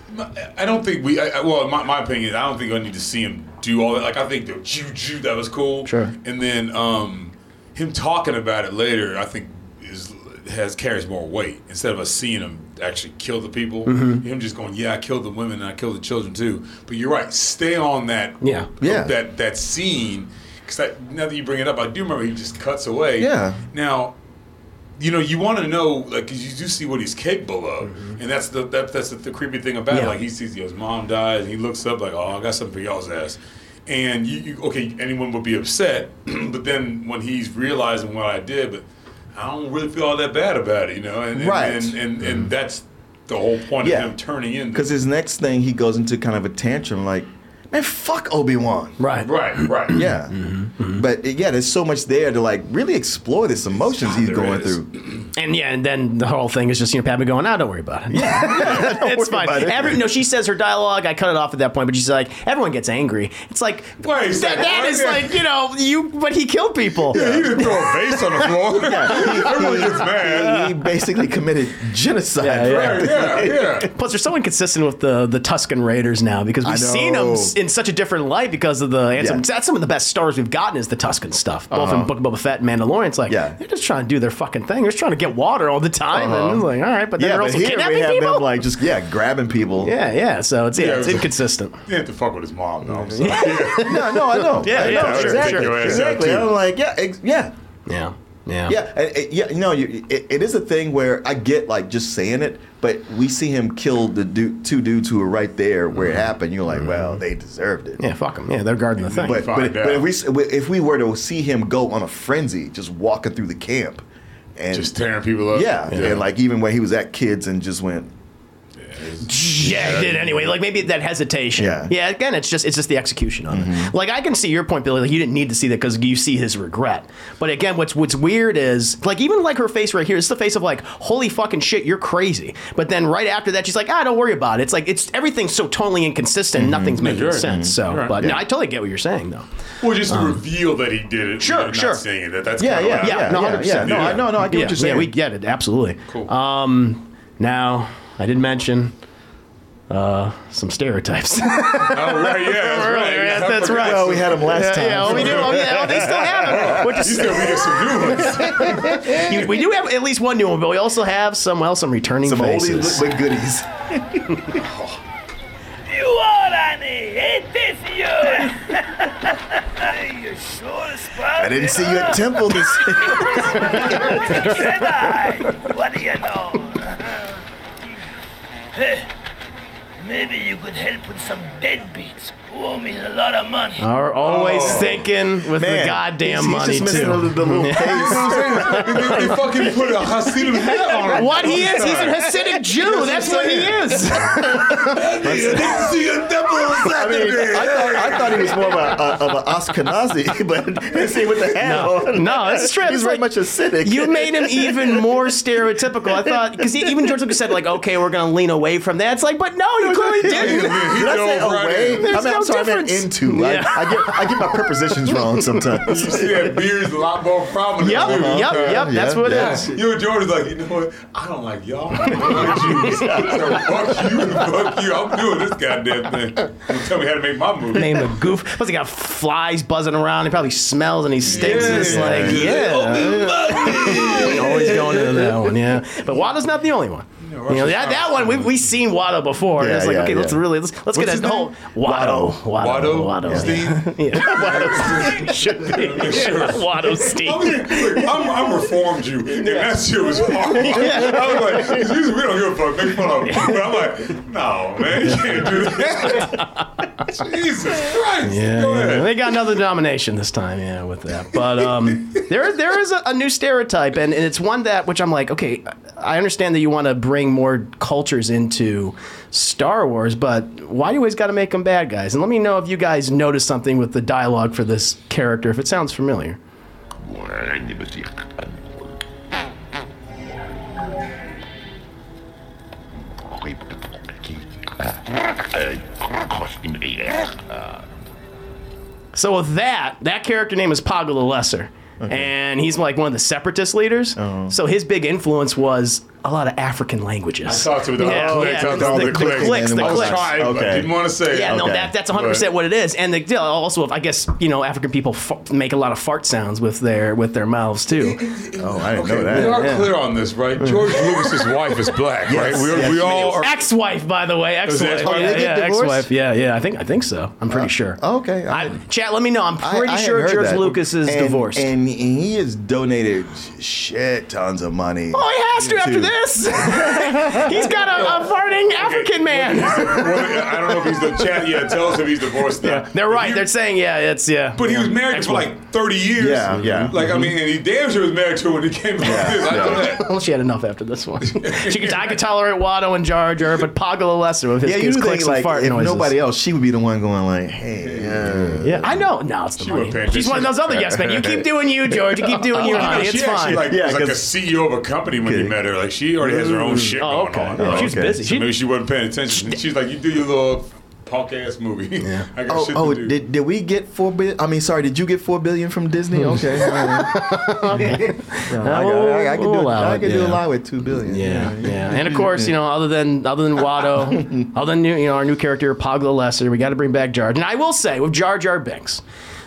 I don't think we. I, I- well, my, my opinion is I don't think I need to see him do all that. Like I think the juju that was cool. Sure. And then um, him talking about it later, I think is has carries more weight instead of us seeing him actually kill the people. Mm-hmm. Him just going, yeah, I killed the women and I killed the children too. But you're right. Stay on that. Yeah. Yeah. That that scene. Because now that you bring it up, I do remember he just cuts away. Yeah. Now you know, you want to know, like, 'cause you do see what he's capable of, and that's the that, that's the, the creepy thing about it. Mm-hmm. Like, he sees his mom dies, and he looks up like, "Oh, I got something for y'all's ass," and you, you okay, anyone would be upset, but then when he's realizing what I did, but I don't really feel all that bad about it, you know, and and Right. and, and, and that's the whole point Yeah. of him turning in. Because his next thing, he goes into kind of a tantrum, like, man, fuck Obi Wan. Right. right, right, Yeah. Mm-hmm. Mm-hmm. But yeah, there's so much there to like really explore this emotions ah, he's going is. through. And yeah, and then the whole thing is just you know Padme going, "Ah, don't worry about it. Yeah, it's fine." it. Every, no, she says her dialogue. I cut it off at that point, but she's like, "Everyone gets angry." It's like Wait a that, second, that what? is like you know you, but he killed people. Yeah, he didn't throw a vase on the floor. Everyone gets mad. He basically committed genocide. Yeah, yeah. Right, yeah, yeah. Plus, they're so inconsistent with the the Tusken Raiders now because we've seen them know. s- in such a different light because of the. And Yeah. That's some of the best stars we've gotten is the Tusken stuff, both Uh-huh. in Book of Boba Fett and Mandalorian. It's like Yeah. they're just trying to do their fucking thing. They're just trying to get water all the time, Uh-huh. and it's like, all right, but then Yeah, they're but also here kidnapping we have people. them like just yeah grabbing people. yeah, yeah. So it's yeah, Yeah, it's inconsistent. He had to fuck with his mom, though. I'm sorry. no, no, I know. Yeah, I yeah, know, sure, exactly, sure. Take your ass out, exactly. I'm like, yeah, ex- yeah, Yeah, yeah, yeah, yeah. You know, you, it, it is a thing where I get like just saying it, but we see him kill the du- two dudes who were right there where it happened. You're like, well, they deserved it. Mm-hmm. Yeah, fuck them. Yeah, they're guarding the thing. But, but, but if we if we were to see him go on a frenzy, just walking through the camp, and Just tearing people up. yeah, and like even when he was at kids and just went, Yeah, it did anyway. Like maybe that hesitation. Yeah. Yeah. Again, it's just it's just the execution of it. Like I can see your point, Billy. Like you didn't need to see that because you see his regret. But again, what's what's weird is like even like her face right here. It's the face of like holy fucking shit, you're crazy. But then right after that, she's like, ah, don't worry about it. It's like it's everything's so totally inconsistent. Nothing's making Sure. sense. So, Right. but no, I totally get what you're saying though. Well, just to reveal that he did it. Sure, you not sure. saying that. That's Yeah, yeah, Yeah, yeah, no, yeah, 100%. yeah. No, I no, no, I get yeah, what you're saying. Yeah, we get it absolutely. Cool. Um, now I did mention uh, some stereotypes. Oh, right, yeah, that's right. Earlier, that's- that's right. well, we had them last yeah, time. yeah, well, we do. Oh, yeah, oh, they still have it. Which You is, still we get some new ones. we do have at least one new one, but we also have some well, some returning some oldie faces. but goodies. You are Annie. Ain't this you? you sure spot I didn't see you at Temple this. Jedi. What do you know? Hey! Maybe you could help with some deadbeats who owe me a lot of money. Are always Oh. thinking with the Man, goddamn he's- he's money just missing too. the- the little You know what I'm saying? They, they fucking put a Hasidim hat on him. what he is, he's a Hasidic Jew. That's what he is. See a double I mean, I thought, I thought he was more of a, a, of an Ashkenazi, but let's see with the hat No, on. no, it's straight. He's It's very like- much acidic. You made him even more stereotypical. I thought because even George Lucas said like, okay, we're gonna lean away from that. It's like, but no, you clearly didn't. Did I say right away? I mean, no I'm sorry, I meant into. Yeah. I, I, get, I get my prepositions wrong sometimes. You sometimes. see that beard's a lot more prominent. Yep, too. yep, Okay. yep. That's Yeah, what yeah. it is. You and George is like, you know what? I don't like y'all. I don't like Jews. So fuck you and fuck you. I'm doing this goddamn thing. Don't tell me how to make my movie. Name a goof. Plus, he got flies buzzing around. He probably smells and he stinks. Yeah. it's like, yeah. Always going into that one, yeah. But Watto's not the only one. You know, that, that one, we, we've seen Watto before. Yeah, it's like, yeah, okay, let's really, let's, let's What's get a his name? whole Watto. Watto. Watto? Watto. Steve? Yeah. Watto. Should be. Sure. Watto Steve. I mean, look, I'm, I'm reformed you, and that shit was hard. I was like, 'cause usually we don't give a fuck, make fun of him. But I'm like, no, man, you can't do that. Jesus Christ. Yeah, Go yeah. ahead. they got another nomination this time. Yeah, with that. But um, there, there is a, a new stereotype, and, and it's one that which I'm like, okay, I understand that you want to bring more cultures into Star Wars, but why do you always got to make them bad guys? And let me know if you guys notice something with the dialogue for this character, if it sounds familiar. So with that, that character name is Poggle the Lesser. And he's like one of the separatist leaders. Oh. So his big influence was a lot of African languages. I talked to the Yeah, clicks, yeah, I talked the- to the the clicks. clicks, the I was clicks. trying, but Okay. didn't want to say Yeah, it. no, that, that's 100% what it is. And the, yeah, also, I guess, you know, African people fa- make a lot of fart sounds with their with their mouths, too. Oh, I didn't Okay, know that. We are Yeah. clear on this, right? Mm. George Lucas's wife is black, right? We, yes, we all are. Ex-wife, by the way, ex-wife. ex-wife? Yeah, Did they get yeah, ex-wife. Yeah, yeah, I think I think so. I'm pretty uh, sure. Okay. I, chat, let me know. I'm pretty I sure George that. Lucas is And- divorced. And he has donated shit tons of money. oh, he has to after this. He's got a, a farting African man. Well, I don't know if he's the chat. Yeah, tell us if he's divorced now. They're right. If They're saying, yeah, it's yeah. But he was yeah. married for Ex-wife. like 30 years. Yeah, yeah. Like, I mean, mm-hmm. and he damn sure was married to her when he came to Yeah, this. I know that. Well, she had enough after this one. she could, I could tolerate Watto and Jar Jar, but Poggle the Lesser with his, Yeah, you his think clicks and like fart if noises. nobody else, she would be the one going like, "Hey, yeah, Yeah, I know. No, it's the She money. wasn't She's one of those other yes men. You keep doing you, George. You keep doing oh, you, You know, honey. she It's actually fine. like, Yeah, was like a 'cause- CEO of a company when you met her. Like she already has her own shit Oh, going okay. on. Yeah, Oh, she's okay. busy. So maybe she wasn't paying attention. She's like, you do your little punk ass movie. Yeah. I got Oh, shit oh to do. did, did we get four billion? I mean, sorry, did you get four billion from Disney? Hmm. Okay, all right. No, I, got, I, I can We'll do, allow I it, can do a lot with two billion. yeah, yeah. And of course, you know, other than other than Watto, other than you know our new character Poggle the Lesser, we got to bring back Jar. And I will say with Jar Jar Binks.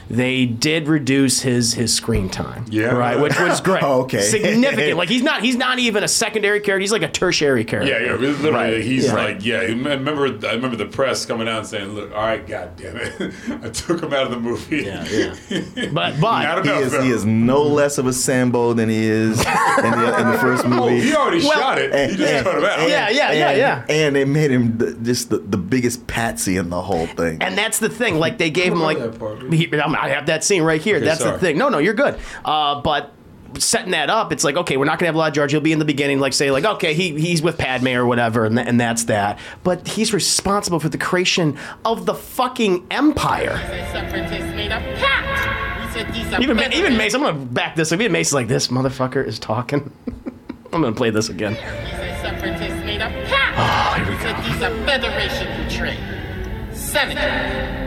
They did reduce his his screen time, Yeah. right, which was great, Oh, okay. significant. Like he's not he's not even a secondary character; he's like a tertiary character. Yeah, yeah. Literally, Right. he's Yeah. like, yeah. I remember, I remember the press coming out and saying, "Look, all right, god damn it, I took him out of the movie." Yeah, yeah. But Not but He is, he is no less of a Sambo than he is in the, in the first Oh, movie. he already Well, shot it. and- he just and- cut him out. Yeah, yeah, yeah, and, yeah. And they made him the, just the, the biggest patsy in the whole thing. And that's the thing. Like they gave him like that part. he, I have that scene right here. that's sorry. the thing. No, no, you're good. Uh, but setting that up, it's like okay, we're not gonna have a lot of George. He'll be in the beginning, like say like okay, he he's with Padme or whatever, and, th- and that's that. But he's responsible for the creation of the fucking empire. Even Ma- even Mace, I'm gonna back this up. Even Mace is like this motherfucker is talking. I'm gonna play this again. Oh, here we go. He's a federation betrayed. Senator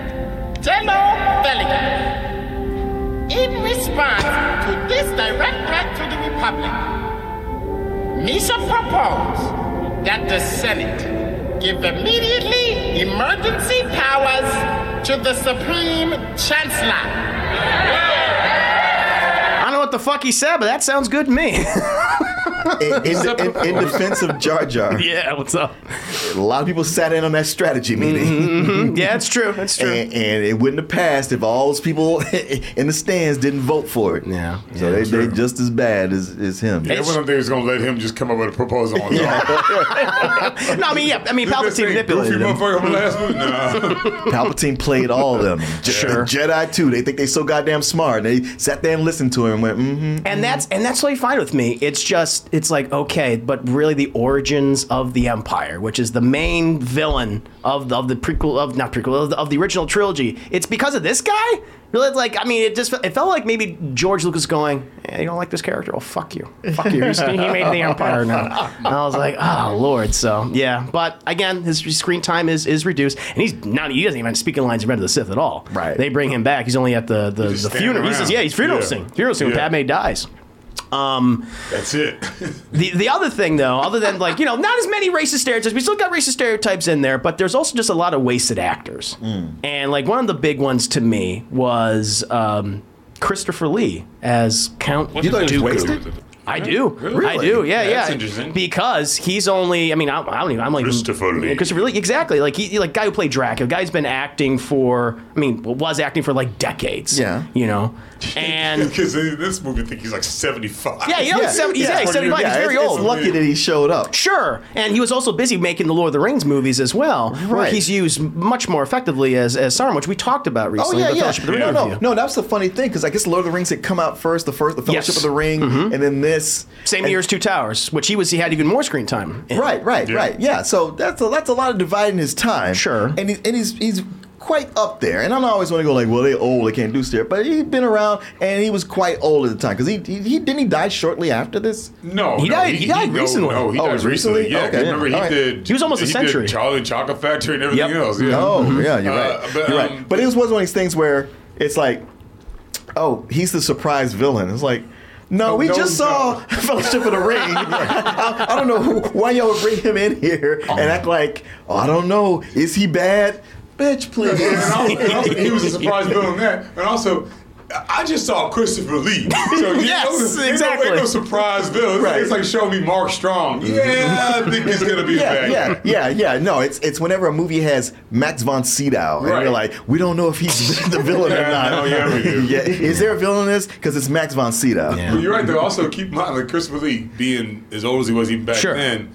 Jello Bellinger. In response to this direct threat to the Republic, Misha proposed that the Senate give immediately emergency powers to the Supreme Chancellor. I don't know what the fuck he said, but that sounds good to me. in, in, in, in defense of Jar Jar, Yeah, what's up? a lot of people sat in on that strategy meeting. Mhm. Yeah, it's true. It's true. And, and it wouldn't have passed if all those people in the stands didn't vote for it. Yeah. So they, they just as bad as, as him. Yeah, one of them things is gonna let him just come up with a proposal on his own. no, I mean, yeah, I mean, This Palpatine manipulated goofy him. last movie. Nah. Palpatine played all of them. Je- Sure. Jedi too. They think they so goddamn smart. They sat there and listened to him and went, mm-hmm. And that's and that's totally fine with me. It's just it's like okay, but really the origins of the Empire, which is the main villain of the, of the prequel of not prequel of the, of the original trilogy. It's because of this guy. Really, like I mean, it just it felt like maybe George Lucas going, "You don't like this character? Well, fuck you, fuck you." He's- he made the Empire now. And I was like, "Oh Lord." So yeah, but again, his screen time is is reduced, and he's not. He doesn't even speak in lines of Revenge of the Sith at all. Right. They bring him back. He's only at the the, just the funeral. He's just, around. yeah, he's funeral Yeah. scene. Funeral scene when Yeah. Padme dies. Um, That's it. the the other thing though, other than like you know, not as many racist stereotypes. We still got racist stereotypes in there, but there's also just a lot of wasted actors. And like one of the big ones to me was um, Christopher Lee as Count. You thought he was wasted? I do. Really? I do. Yeah, That's yeah. interesting. Because he's only. I mean, I, I don't even. I'm like Christopher Lee. Christopher Lee. Exactly. Like he, like guy who played Dracula. Guy's been acting for. I mean, was acting for like decades. Yeah. You know, and Because in this movie, I think he's like 75. yeah, you know, he's 70, he's, yeah, he's 75. he's very it's, old. It's lucky that he showed up. Sure, and he was also busy making the Lord of the Rings movies as well, where he's used much more effectively as as Sauron, which we talked about recently. Oh recently. yeah, the yeah. Fellowship of the Ring No, no, no. That's the funny thing because I guess Lord of the Rings had come out first, the first, the Fellowship Yes. of the Ring, mm-hmm. and then this. Same and- year as Two Towers, which he was he had even more screen time. in. Right, right, Yeah. right. Yeah. So that's a, that's a lot of dividing his time. Sure. And he, and he's he's quite up there. And I don't always want to go like, well, they old, they can't do stuff. But he'd been around, and he was quite old at the time because he, he he didn't he die shortly after this. No, He no, died- he died no, recently. No, he Oh, died recently? recently. Yeah, 'cause Okay. remember he All right. did. He was almost a century. Did Charlie and Chocolate Factory and everything Yep. else. Yeah. Oh, yeah, you're right. Uh, but, you're um, right. But it was one of these things where it's like, oh, he's the surprise villain. It's like. No, Oh, we no, just saw Fellowship of the Ring. I, I don't know who, why y'all would bring him in here and act like, oh, I don't know, is he bad? Bitch, please. And also, and also, he was a surprise villain on that. And also, I just saw Christopher Lee. So you Yes, know, ain't no- exactly. Ain't no surprise villain. It's, Right. like, it's like show me Mark Strong. Mm-hmm. Yeah, I think he's gonna be yeah, a bad yeah, yeah, yeah. No, it's it's whenever a movie has Max von Sydow, and Right. you're like, we don't know if he's the villain or not. no, yeah, we do. yeah, is there a villain in this? Because it's Max von Sydow. Yeah. But you're right though. Also, keep in mind, like Christopher Lee being as old as he was even back Sure. then.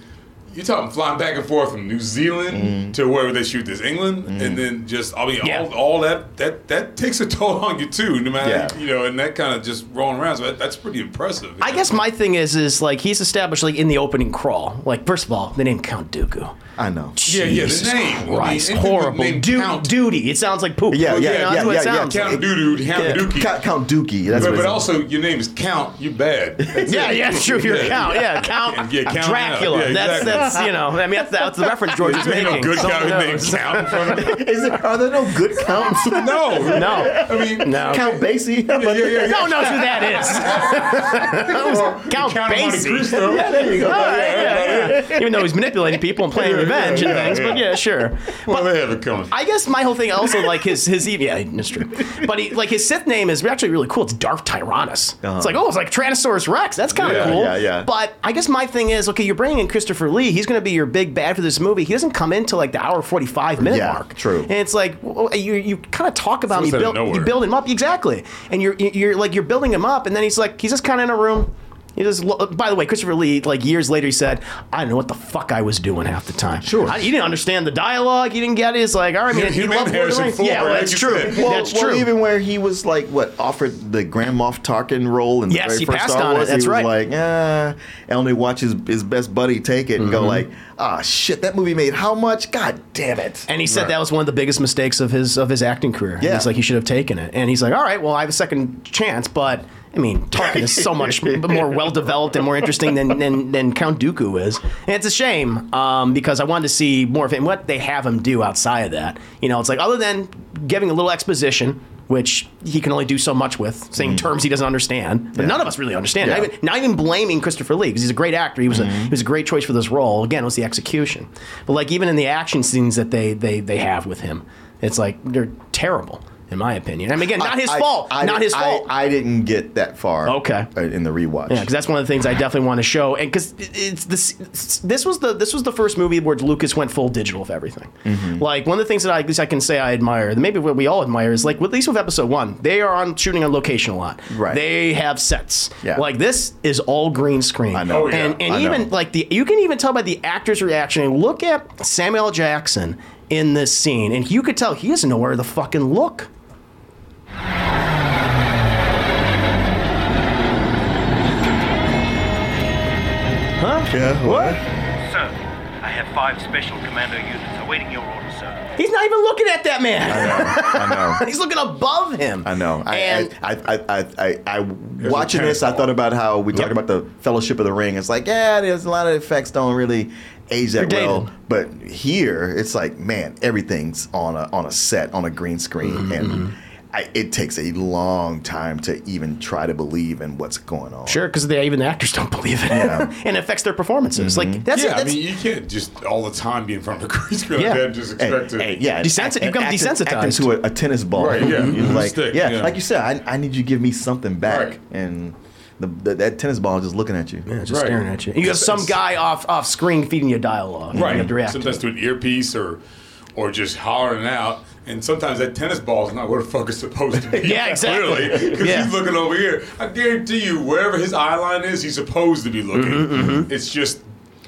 You're talking flying back and forth from New Zealand mm-hmm. to wherever they shoot this, England, and mm-hmm. then just I mean, Yeah. all, all that that that takes a toll on you too. No matter Yeah. you know, and that kind of just rolling around. So that, that's pretty impressive. I guess my thing is is like he's established like in the opening crawl. Like first of all, the name Count Dooku. I know. Yeah, yeah, the Jesus name. I mean, Christ, anything horrible. name Du- Count. duty. It sounds like poop. Yeah, yeah, You know, yeah, that's what yeah, it sounds yeah. Count Doo Count Yeah. Dookie. Count, Count Dookie. That's But, what but also, your name is Count. You're bad. Yeah, it. yeah, it's true. You're Count. Yeah, Count. Yeah, Count Dracula. out. Yeah, that's exactly. that's you know. I mean, that's, that's the reference George is Ain't making. no good Someone guy named knows. Count in front of him. Is there, are there no good counts? No, No. I mean, No. Count Basie. yeah, yeah, yeah. No one knows who that is. Well, Count Count Basie. Yeah, there you go. All right, yeah, yeah. Even though he's manipulating people and playing Yeah, revenge yeah, and things, yeah. but yeah, sure. Well, they have it coming. I guess my whole thing also like his his yeah, that's true. But he, like his Sith name is actually really cool. It's Darth Tyrannus. Uh-huh. It's like oh, it's like Tyrannosaurus Rex. That's kind of Yeah, cool. yeah, yeah. But I guess my thing is okay. You're bringing in Christopher Lee. He's going to be your big bad for this movie. He doesn't come into like the hour forty five minute Yeah, mark. true. And it's like well, you you kind of talk about him. You build you build him up exactly, and you're you're like you're building him up, and then he's like he's just kind of in a room. He just, by the way, Christopher Lee, like years later, he said, "I don't know what the fuck I was doing half the time. Sure. I, he didn't understand the dialogue. He didn't get it. It's like, all right, man, He- he, he loved Lord of the Harrison Rings. Ford, Yeah, well, that's true. Well, that's well, true. even where he was like what offered the Grand Moff Tarkin role in the Yes, very first passed Star on it, Wars, that's he was right. like, ah, and only watch his, his best buddy take it and go like, ah, shit, that movie made how much? God damn it! and he said that was one of the biggest mistakes of his of his acting career. Yeah. He's like, he should have taken it. And he's like, all right, well, I have a second chance, but I mean, Tarkin is so much more well developed and more interesting than, than than Count Dooku is. And it's a shame um, because I wanted to see more of him. What they have him do outside of that, you know, it's like other than giving a little exposition. Which he can only do so much with, saying terms he doesn't understand, but none of us really understand. Yeah. Not, even, not even blaming Christopher Lee because he's a great actor. He was a he was a great choice for this role. Again, it was the execution. But like even in the action scenes that they they they have with him, it's like they're terrible. In my opinion. I mean, again, not his I- fault. I- not his I- fault. I, didn't get that far. Okay. uh, In the rewatch. Yeah, because that's one of the things I definitely want to show, and because it's this. This was the this was the first movie where Lucas went full digital with everything. Mm-hmm. Like one of the things that I at least I can say I admire, maybe what we all admire, is like at least with Episode One, they are on shooting on location a lot. Right. They have sets. Yeah. Like this is all green screen. I know. Oh, yeah. And and I even know. like the you can even tell by the actor's reaction. Look at Samuel Jackson in this scene, and you could tell he doesn't know where to fucking look. Huh? Yeah. What? Sir, I have five special commando units awaiting your orders, sir. He's not even looking at that man. I know. I know. He's looking above him. I know. I, And- I, I, I, I, I, watching this, I thought about how we talked Yep. about the Fellowship of the Ring. It's like, yeah, there's a lot of effects don't really age that They're well, dated. but here it's like, man, everything's on a on a set on a green screen, Mm-hmm, and I, it takes a long time to even try to believe in what's going on. Sure, because even the actors don't believe it, Yeah. and it affects their performances. Mm-hmm. Like that's yeah, that's I mean, you can't just all the time be in front of a green screen Yeah. like that and just Hey, expect to. hey, yeah, Desensi- you become acting- desensitized. acting to a, a tennis ball. Right, yeah. You're Mhm. like, Stick, yeah, yeah. like you said, I, I need you to give me something back, Right. and the, the, that tennis ball is just looking at you. yeah, just Right. staring at you. And you have some guy off off screen feeding you dialogue. Right. You have to react. to Sometimes it. to an earpiece or or just hollering out. And sometimes that tennis ball is not where the fuck it's supposed to be. Yeah, exactly. Clearly, because Yeah. he's looking over here. I guarantee you, wherever his eye line is, he's supposed to be looking. Mm-hmm, mm-hmm. It's just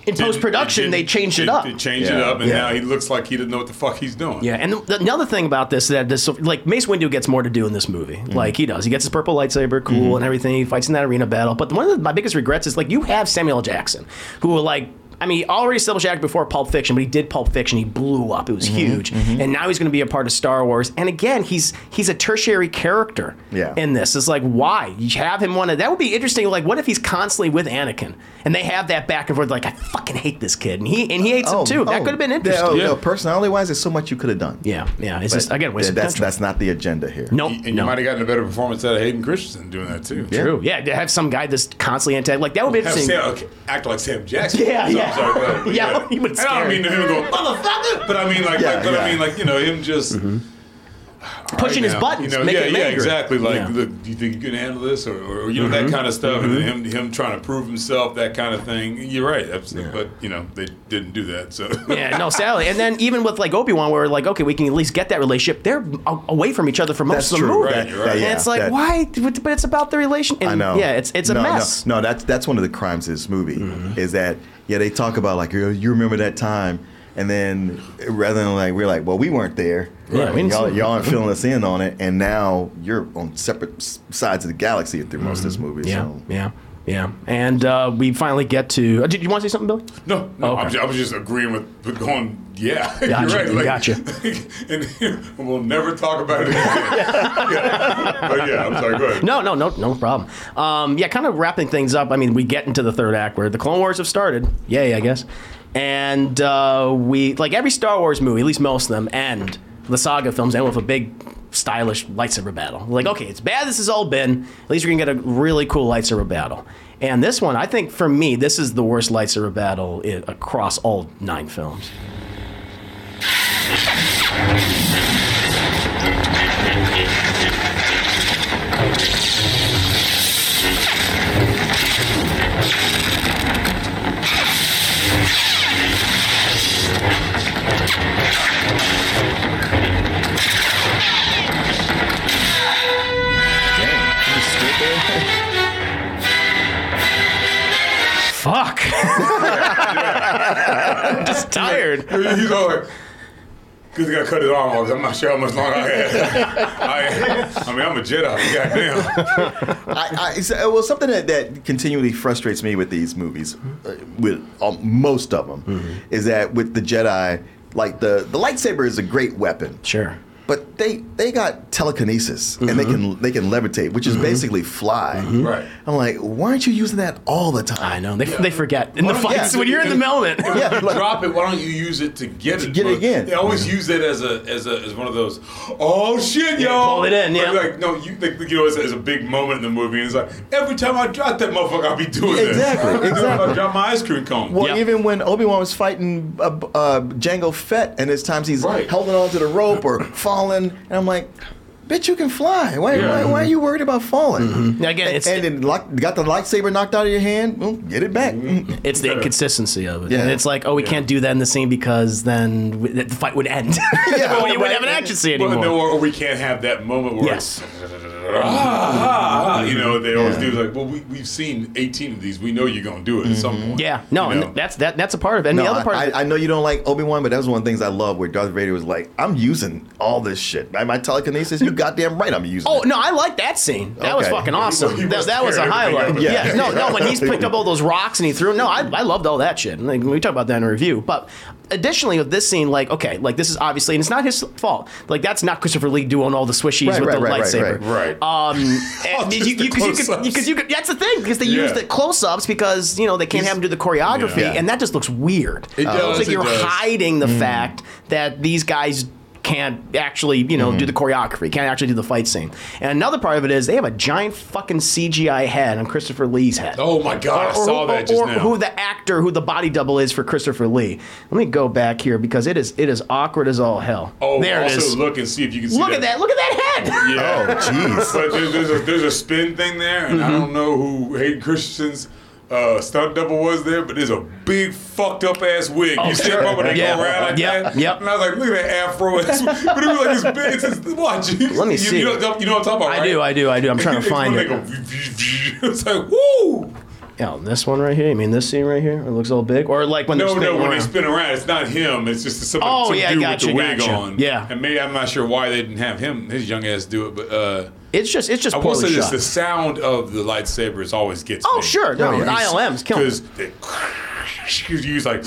In post-production, they changed it up. They changed it up, and Yeah. now he looks like he didn't know what the fuck he's doing. Yeah, and the, another thing about this that this like Mace Windu gets more to do in this movie. Mm-hmm. Like he does, he gets his purple lightsaber, cool, and everything. He fights in that arena battle. But one of the, my biggest regrets is like you have Samuel Jackson, who like. I mean, he already established actor before Pulp Fiction, but he did Pulp Fiction. He blew up. It was mm-hmm, huge, mm-hmm. and now he's going to be a part of Star Wars. And again, he's he's a tertiary character Yeah. in this. It's like why you have him one of that would be interesting. Like, what if he's constantly with Anakin, and they have that back and forth? Like, I fucking hate this kid, and he and he hates him oh, too. that oh. could have been oh, interesting. Oh, Yeah. no, personality wise, there's so much you could have done. Yeah, yeah. It's But just again, waste that's potential. that's not the agenda here. no, And you no. might have gotten a better performance out of Hayden Christensen doing that too. Yeah. True. Yeah, to have some guy that's constantly anti like that would be interesting. Sam, okay, act like Sam Jackson. Yeah, So I'm yeah. sorry, but- but Yeah, he would And I don't mean you. him to go motherfucker, but I mean like, Yeah, like but yeah. I mean like you know him just Pushing his now, buttons, You know, yeah, him yeah, angry. exactly. Like, Yeah. Mm-hmm. look, do you think you can handle this, or, or you know that kind of stuff, and him him trying to prove himself, that kind of thing. You're right, absolutely. But you know they didn't do that, so yeah, no, sadly. And then even with like Obi Wan, where we're like, okay, we can at least get that relationship. They're away from each other for most That's of the true. movie. Right, you're right. And Yeah, it's like, that- why? But it's about the relation. And I know. Yeah, it's it's a no, no, mess. No, that's that's one of the crimes of this movie Mm-hmm. is that yeah they talk about like you you remember that time and then rather than like we're like well we weren't there Yeah, we y'all, y'all aren't filling us in on it and now you're on separate sides of the galaxy through most of this movie. Mm-hmm. Yeah, So. yeah, yeah. And uh, we finally get to. Uh, did you want to say something, Billy? no, no. Okay. I'm just, I was just agreeing with, with going. Yeah, Gotcha, you're right. gotcha. and we'll never talk about it again. yeah. But yeah, I'm sorry. Go ahead. No, no, no, no problem. Um, yeah, kind of wrapping things up. I mean, we get into the third act where the Clone Wars have started. Yay, I guess. And uh, we like every Star Wars movie, at least most of them, end the saga films end with a big stylish lightsaber battle. Like, okay, it's bad this has all been. At least you're gonna get a really cool lightsaber battle. And this one, I think for me, this is the worst lightsaber battle across all nine films. Fuck. I'm just tired. He's all like, because he got to cut his arm off. I'm not sure how much longer I had. I, I mean, I'm a Jedi. Goddamn. I, I, it's, uh, well, something that, that continually frustrates me with these movies, uh, with um, most of them, Mm-hmm. is that with the Jedi, like the the lightsaber is a great weapon. Sure. But they they got telekinesis and they can they can levitate, which is basically fly. Right. I'm like, why aren't you using that all the time? I know they, they forget in Why the fights use when you're in the if- moment. If Yeah, you like- drop it, why don't you use it to get it? get it again. They always use it as a as a as one of those. Oh shit, y'all! pull it in, yeah. Like no, you like, you know, it's, it's a big moment in the movie, and it's like every time I drop that motherfucker, I'll be doing this. Exactly, Every time exactly. I drop my ice cream cone. Well, Yep. even when Obi Wan was fighting uh, uh, Jango Fett, and there's times he's Right. holding on to the rope or falling, and I'm like, bitch, you can fly. Why, Yeah. why, why are you worried about falling? Mm-hmm. Now, again, and, it's- and then lock, got the lightsaber knocked out of your hand. Well, get it back. Mm-hmm. It's the inconsistency of it. Yeah. And it's like, oh, we can't do that in the scene because then w- the fight would end. Yeah, we wouldn't right. have an action scene Well, anymore. no, or we can't have that moment where Yes. Ah, ah, ah, you know, they always Yeah. do like, well, we, we've seen 18 of these. We know you're going to do it at some point. Mm-hmm. Yeah, no, You know? and that's that. That's a part of it. And No, the other part, I, of it, I know you don't like Obi Wan, but that was one of the things I love where Darth Vader was like, "I'm using all this shit. My, my telekinesis, you goddamn right, I'm using." Oh it. no, I like that scene. That was Okay. fucking He awesome. was That, that was a highlight. everything Yeah. no, no. When he's picked up all those rocks and he threw. them. No, I, I loved all that shit. And like, we talk about that in a review. But additionally, with this scene, like, okay, like this is obviously, and it's not his fault. Like that's not Christopher Lee doing all the swishies Right, with right, the right, right, lightsaber. Right. Um, Oh, eh, just you, you, you could, you could. That's the thing because they Yeah. use the close-ups because you know they can't have them do the choreography, Yeah. and that just looks weird. It does, It's like it you're does. hiding the mm. fact that these guys can't actually, you know, do the choreography, can't actually do the fight scene. And another part of it is they have a giant fucking CGI head on Christopher Lee's head. Oh my God, I saw who- that just or now. who the actor, who the body double is for Christopher Lee. Let me go back here because it is it is awkward as all hell. Oh, there also it is. look and see if you can see Look at that! Look at that head! Yeah. Oh, jeez. but there's, there's, a, there's a spin thing there, and I Mm-hmm. don't know who Hayden Christensen's uh, stunt double was there, but there's a big fucked up ass wig. Oh, you step sure. up and they Yeah. go around like Yep, that. yep. And I was like, look at that afro. It's- but it was like this big. It's just, watch. Let me you, see. You know, you know what I'm talking about, I right? do, I do, I do. I'm trying to find it. go, it's like, woo! Yeah, this one right here. You mean this scene right here? It looks all big, or like when they're No, no, spinning when they spin around, it's not him. It's just some, Oh, some yeah, dude gotcha, with the wig gotcha. on. Yeah. and maybe I'm not sure why they didn't have him, his young ass, do it. But uh, It's just it's just I will poorly say this: shot. the sound of the lightsabers always gets Oh, me. sure. No, You know, ILMs kill 'em. because you like,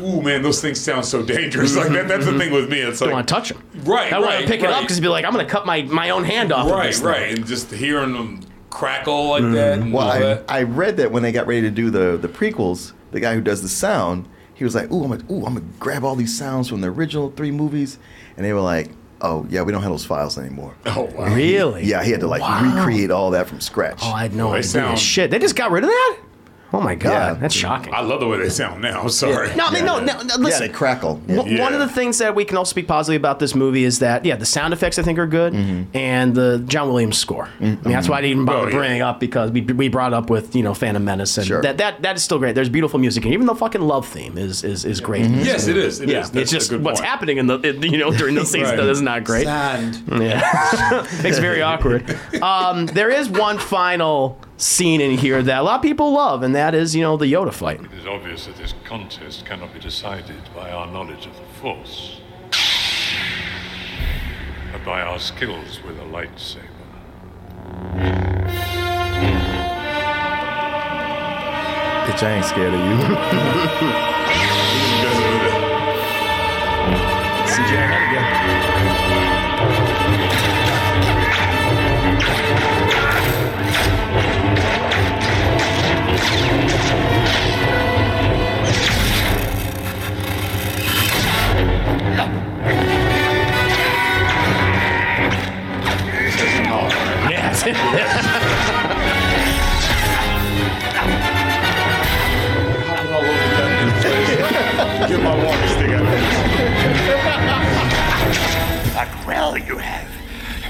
ooh man, those things sound so dangerous. Like that, that's the thing with me. It's don't want to touch them. Right, I want right, to pick it up because be like, I'm going to cut my, my own hand off. of right, thing. right, and just hearing them crackle like Mm-hmm. that. Well, I, that. I read that when they got ready to do the the prequels, the guy who does the sound, he was like, "Ooh, I'm gonna, ooh, I'm gonna grab all these sounds from the original three movies," and they were like, "Oh, yeah, we don't have those files anymore." Oh wow. Really? Yeah, he had to like Wow. recreate all that from scratch. Oh, I had no Well, idea. sound- Shit, they just got rid of that? Oh my god, Yeah. that's shocking. I love the way they sound now. I'm sorry. No, I mean, no, yeah. no, no, yeah, listen. they crackle. One- Yeah. One of the things that we can also speak positively about this movie is that yeah, the sound effects I think are good, Mm-hmm. and the John Williams score. I mean, that's why I didn't even bother Oh, yeah. bringing it up because we, we brought up with you know Phantom Menace and Sure. that, that that is still great. There's beautiful music and even the fucking love theme is is, is great. in this Yes, it is. It yeah, is. That's it's a just good what's point. happening in the in, you know during the scenes Right. that is not great. Sand. Yeah, it's very awkward. Um, there is one final scene in here that a lot of people love, and that is you know the Yoda fight. It is obvious that this contest cannot be decided by our knowledge of the Force, but by our skills with a lightsaber. Bitch, I ain't scared of you. CGI head again. Get my walking stick out of this. Well you have,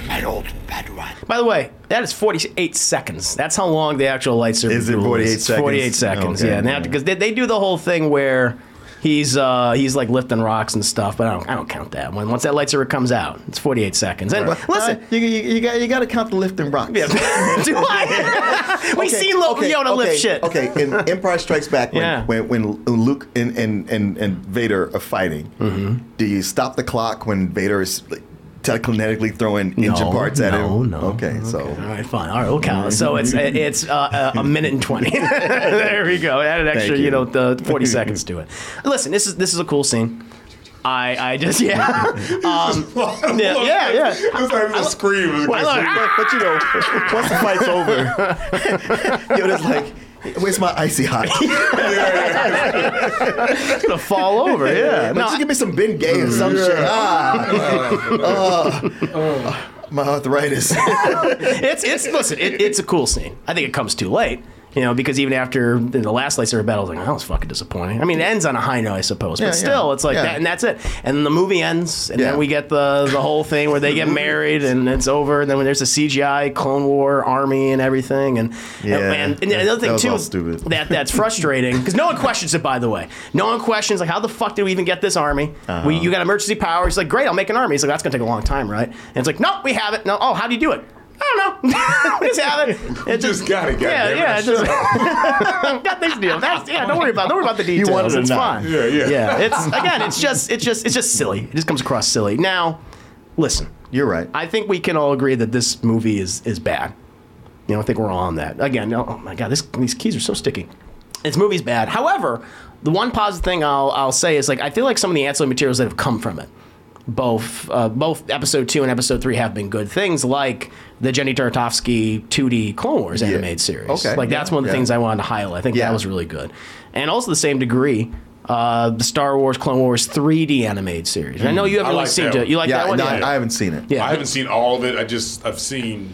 my old Padawan. By the way, that is 48 seconds. That's how long the actual lightsaber Is it 48 is. seconds? 48 seconds, oh, Okay. yeah. Because they, they do the whole thing where he's uh, he's like lifting rocks and stuff, but I don't I don't count that. When once that lightsaber comes out, it's 48 seconds. And listen, Uh, you, you, you got you got to count the lifting rocks. do I? we Okay, seen Lo- okay, Yoda okay, lift shit. Okay, in Empire Strikes Back, when, Yeah. when, when Luke and, and, and, and Vader are fighting, Mm-hmm. do you stop the clock when Vader is like, telekinetically throwing engine parts at no, him? no. Okay, so All right, fine. All right, we'll count. So it's it's uh, a, a minute and twenty. there we go. Add an extra, you. you. know, the forty seconds to it. Listen, this is this is a cool scene. I I just yeah. Um, yeah, yeah, yeah. It's like a scream. It was Well, like- I but, but you know, once the fight's over, Yoda's like, "Where's my icy hot?" It's gonna fall over. Yeah. But No, just give me some Ben Gay or some shit. Ah, oh, my arthritis. it's it's listen. It, it's a cool scene. I think it comes too late You know, because even after the last lightsaber battle, I was like, that was fucking disappointing. I mean, it ends on a high note, I suppose, but Yeah, still, yeah. it's like Yeah. that, and that's it. And then the movie ends, and then we get the the whole thing where they get married, and it's over. And then when there's a CGI Clone War army and everything, and Yeah. and, and, the other thing That too that that's frustrating because no one questions it. By the way, no one questions like how the fuck did we even get this army? Uh-huh. We you got emergency power. He's like, great, I'll make an army. He's like, that's gonna take a long time, right? And it's like, no, we have it. No, oh, how do you do it? I don't know. just have it. It just got it, Yeah, goddammit. yeah. It just, got things to do. That's, yeah, don't worry about. Don't worry about the details. wanted a it's nine. fine. Yeah, yeah. Yeah. It's again. It's just. It's just. It's just silly. It just comes across silly. Now, listen. You're right. I think we can all agree that this movie is is bad. You know, I think we're all on that. Again, oh my god, this, these keys are so sticky. This movie's bad. However, the one positive thing I'll I'll say is like I feel like some of the ancillary materials that have come from it, both uh, both episode two and episode three have been good things, like the Genndy Tartakovsky 2D Clone Wars Yeah. animated series. Okay. like that's Yeah, one of the yeah. things I wanted to highlight. I think Yeah. that was really good, and also the same degree. Uh, the Star Wars Clone Wars 3D animated series. And I know you haven't I really like seen it. You like yeah, that one? no, yeah. I haven't seen it. Yeah. I haven't seen all of it. I just I've seen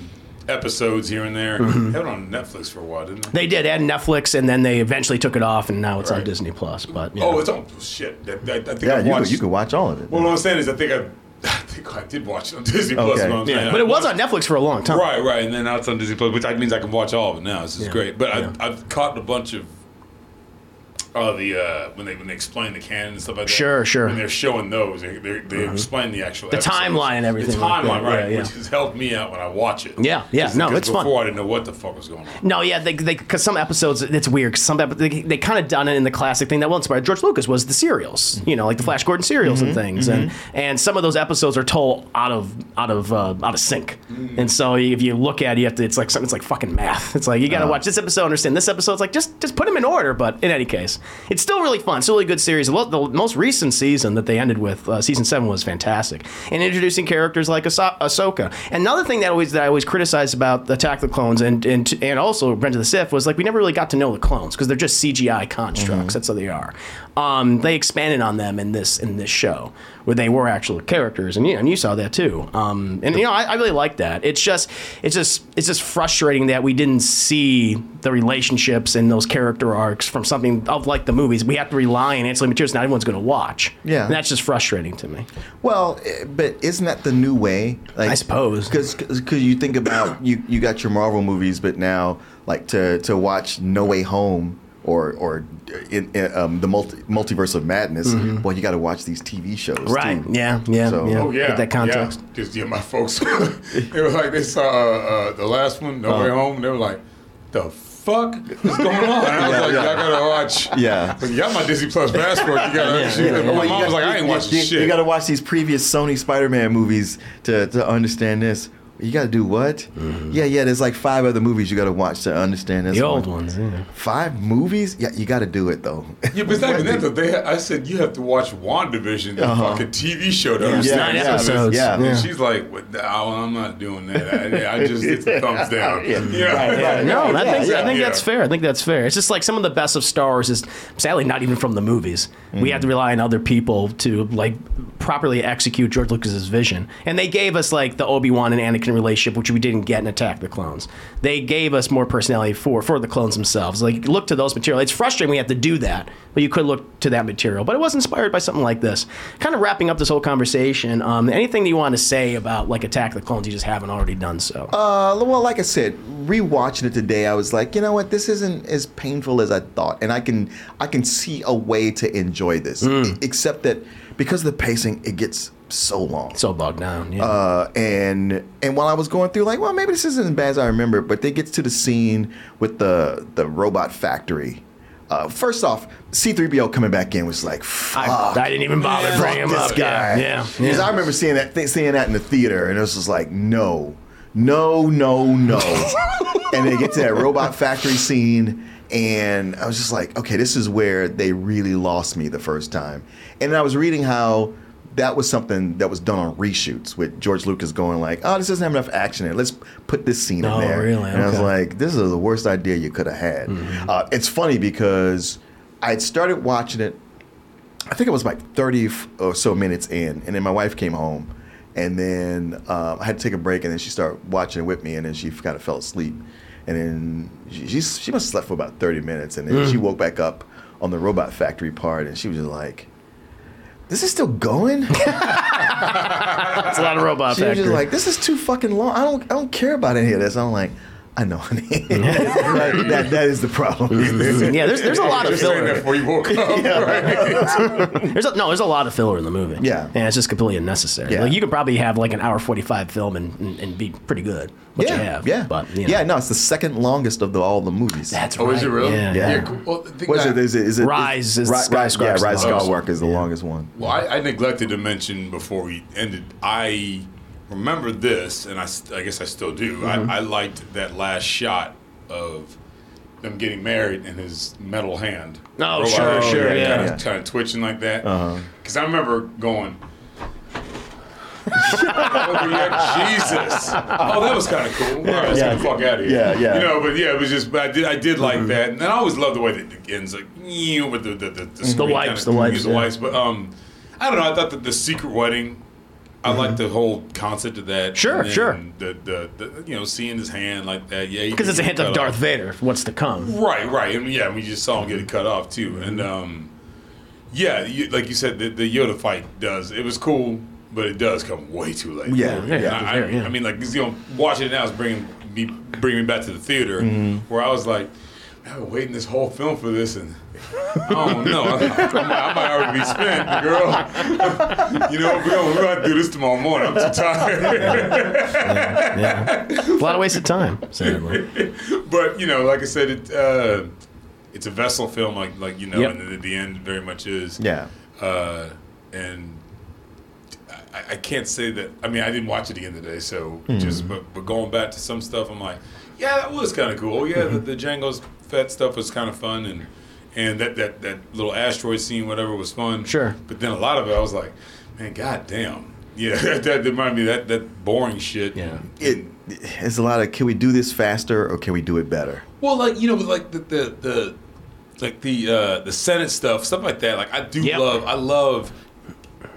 episodes here and there. Mm-hmm. Had it on Netflix for a while, didn't they? They did add Netflix, and then they eventually took it off, and now it's on Disney Plus. But you Oh, it's on shit. That, that, I think Yeah, I you watched. could, you could watch all of it. Well, what I'm saying is, I think I, I think I did watch it on Disney Plus. Okay. is what yeah. but it was on Netflix for a long time. Right, right, and then now it's on Disney Plus, which means I can watch all of it now. This is Yeah. great. But Yeah. I, I've caught a bunch of uh, the uh, when they when they explain the canon and stuff like that. Sure, sure. When they're showing those, they, they, they explain the actual The episodes. timeline and everything The timeline, that. right? Yeah, yeah. Which has helped me out when I watch it. Yeah, yeah. No, it's fun. Before I didn't know what the fuck was going on. No, yeah, they because some episodes it's weird. Cause some they, they kind of done it in the classic thing that well inspired George Lucas was the serials, you know, like the Flash Gordon serials and things, and and some of those episodes are told out of out of uh, out of sync, and so if you look at it, you have to. It's like something. It's like fucking math. It's like you got to watch this episode, understand this episode. It's like just just put them in order. But in any case, it's still really fun. It's a really good series. The, most recent season that they ended with, uh, season seven, was fantastic, and introducing characters like Ahso- Ahsoka. Another thing that always that I always criticized about Attack the Clones and and and also Revenge of the Sith was like we never really got to know the clones because they're just CGI constructs. That's how they are. Um, they expanded on them in this in this show where they were actual characters, and you and you saw that too. Um, and you know I, I really like that. It's just it's just it's just frustrating that we didn't see the relationships and those character arcs from something of like the movies. We have to rely on ancillary materials not everyone's going to watch. Yeah. and that's just frustrating to me. Well, eh, but isn't that the new way? Like, I suppose. because because you think about you you got your Marvel movies, but now like to to watch No Way Home or or in, in, um, the multi, multiverse of madness. Well, you got to watch these TV shows, Mm-hmm. Right? Too. Yeah. Yeah. So- yeah. Oh yeah, Get that context. Yeah. Just yeah, my folks. they were like they saw uh, uh, the last one, No Uh-huh. Way Home. They were like, the fuck is going on? And I was Yeah, like, yeah. y'all gotta watch. Yeah. Like, you got my Disney Plus passport. You gotta. Yeah, she, yeah, my yeah. mom Well, was like, I ain't you- watching you, shit. You got to watch these previous Sony Spider-Man movies to to understand this. You got to do what? Yeah, yeah. There's like five other movies you got to watch to understand this. Mm-hmm. The old one. ones. Yeah. Five movies? Yeah, you got to do it though. Yeah, but it's not even that. Though. They, I said you have to watch WandaVision, the Uh-huh. fucking TV show, to Yeah, understand nine some episodes. Yeah. And Yeah. she's like, "What the- oh, I'm not doing that. I, I just it's a thumbs down. Yeah. Yeah, Right, right. No, I Yeah, think, I think yeah. that's fair. I think that's fair. It's just like some of the best of Star Wars is sadly not even from the movies. We Mm. have to rely on other people to like properly execute George Lucas's vision. And they gave us like the Obi Wan and Anakin relationship, which we didn't get in Attack the Clones. They gave us more personality for for the clones themselves. Like look to those material. It's frustrating we have to do that, but you could look to that material. But it was inspired by something like this. Kind of wrapping up this whole conversation. Um, anything that you want to say about like Attack the Clones, you just haven't already done so. Uh, well, like I said, rewatching it today, I was like, you know what, this isn't as painful as I thought, and I can I can see a way to enjoy this, Mm. Except that because of the pacing, it gets so long. so bogged down. Yeah. Uh, and and while I was going through, like, well, maybe this isn't as bad as I remember, but they gets to the scene with the the robot factory. Uh, first off, C3PO coming back in was like, fuck. I, I didn't even bother fuck bringing him this up. guy. Yeah, yeah. Because yeah. I remember seeing that th- seeing that in the theater, and it was just like, no, no, no, no. and they get to that robot factory scene, and I was just like, okay, this is where they really lost me the first time. And I was reading how that was something that was done on reshoots with George Lucas going like, oh, this doesn't have enough action in it. Let's put this scene Oh, in there. really? And I was like, this is the worst idea you could have had. Uh, it's funny because I started watching it I think it was like 30 or so minutes in, and then my wife came home, and then um, I had to take a break, and then she started watching it with me, and then she kind of fell asleep. And then she, she's, she must have slept for about thirty minutes, and then Mm. she woke back up on the robot factory part, and she was just like, "This is still going." It's a lot of robot factories. she was just like, "This is too fucking long. I don't I don't care about any of this." I'm like. I know, honey. that, that, that is the problem. yeah, there's there's a lot of Just saying filler. before you woke up. right? There's a, no, there's a lot of filler in the movie. Yeah. and it's just completely unnecessary. Yeah. Like you could probably have like an hour forty five film and, and, and be pretty good. What yeah, you have, yeah, but you know. yeah. No, it's the second longest of the, all the movies. That's right. Oh, is it right. really? Yeah. Yeah. cool. Well, the thing What is that- it? Is it? Is it? Rise is Ri- Sky Rise- Yeah, Rise the longest Skywalker is the longest one. Well, I, I neglected to mention before we ended. I remember this, and I, I guess I still do. Mm-hmm. I, I liked that last shot of them getting married and his metal hand. Oh, sure, sure, Kind yeah. of, kind of twitching like that. Uh-huh. Because I remember going. oh, Jesus! Oh, that was kind of cool. All right, let's Yeah. get the fuck out of here. Yeah, yeah. You know, but yeah, it was just. But I did, I did like that, and I always love the way that it ends, like with the the the, the, screen wipes, kinda- the wipes, the yeah. wipes. But um, I don't know. I thought that the secret wedding. I like the whole concept of that. Mm-hmm. Sure, sure. The, the the you know seeing his hand like that. Yeah, because it's a hint of Darth off. Vader. What's to come? Right, right. And yeah, we just saw him get it cut off too. And um, yeah, you, like you said, the, the Yoda fight does. It was cool, but it does come way too late. Yeah, And yeah, I, yeah, yeah. I mean, like you know, watching it now is bringing me bringing me back to the theater Mm-hmm. where I was like, I've been waiting this whole film for this, and I don't. I, I, might, I might already be spent, girl. you know, we're gonna, we're gonna do this tomorrow morning. I'm too tired. Yeah, a lot of wasted time. Sadly. but you know, like I said, it uh, it's a vessel film, like like you know, Yep. and at the end, very much is. Yeah. Uh, and I, I can't say that. I mean, I didn't watch it again today, so just but, but going back to some stuff, I'm like, yeah, that was kind of cool. Yeah, the, the Jango's Fett stuff was kind of fun, and and that, that that little asteroid scene, whatever, was fun. Sure. But then a lot of it, I was like, man, goddamn. Yeah, that, that reminded me of that that boring shit. Yeah. It it's a lot of can we do this faster or can we do it better? Well, like you know, with like the the, the like the uh, the Senate stuff, stuff like that. Like I do Yep. love, I love,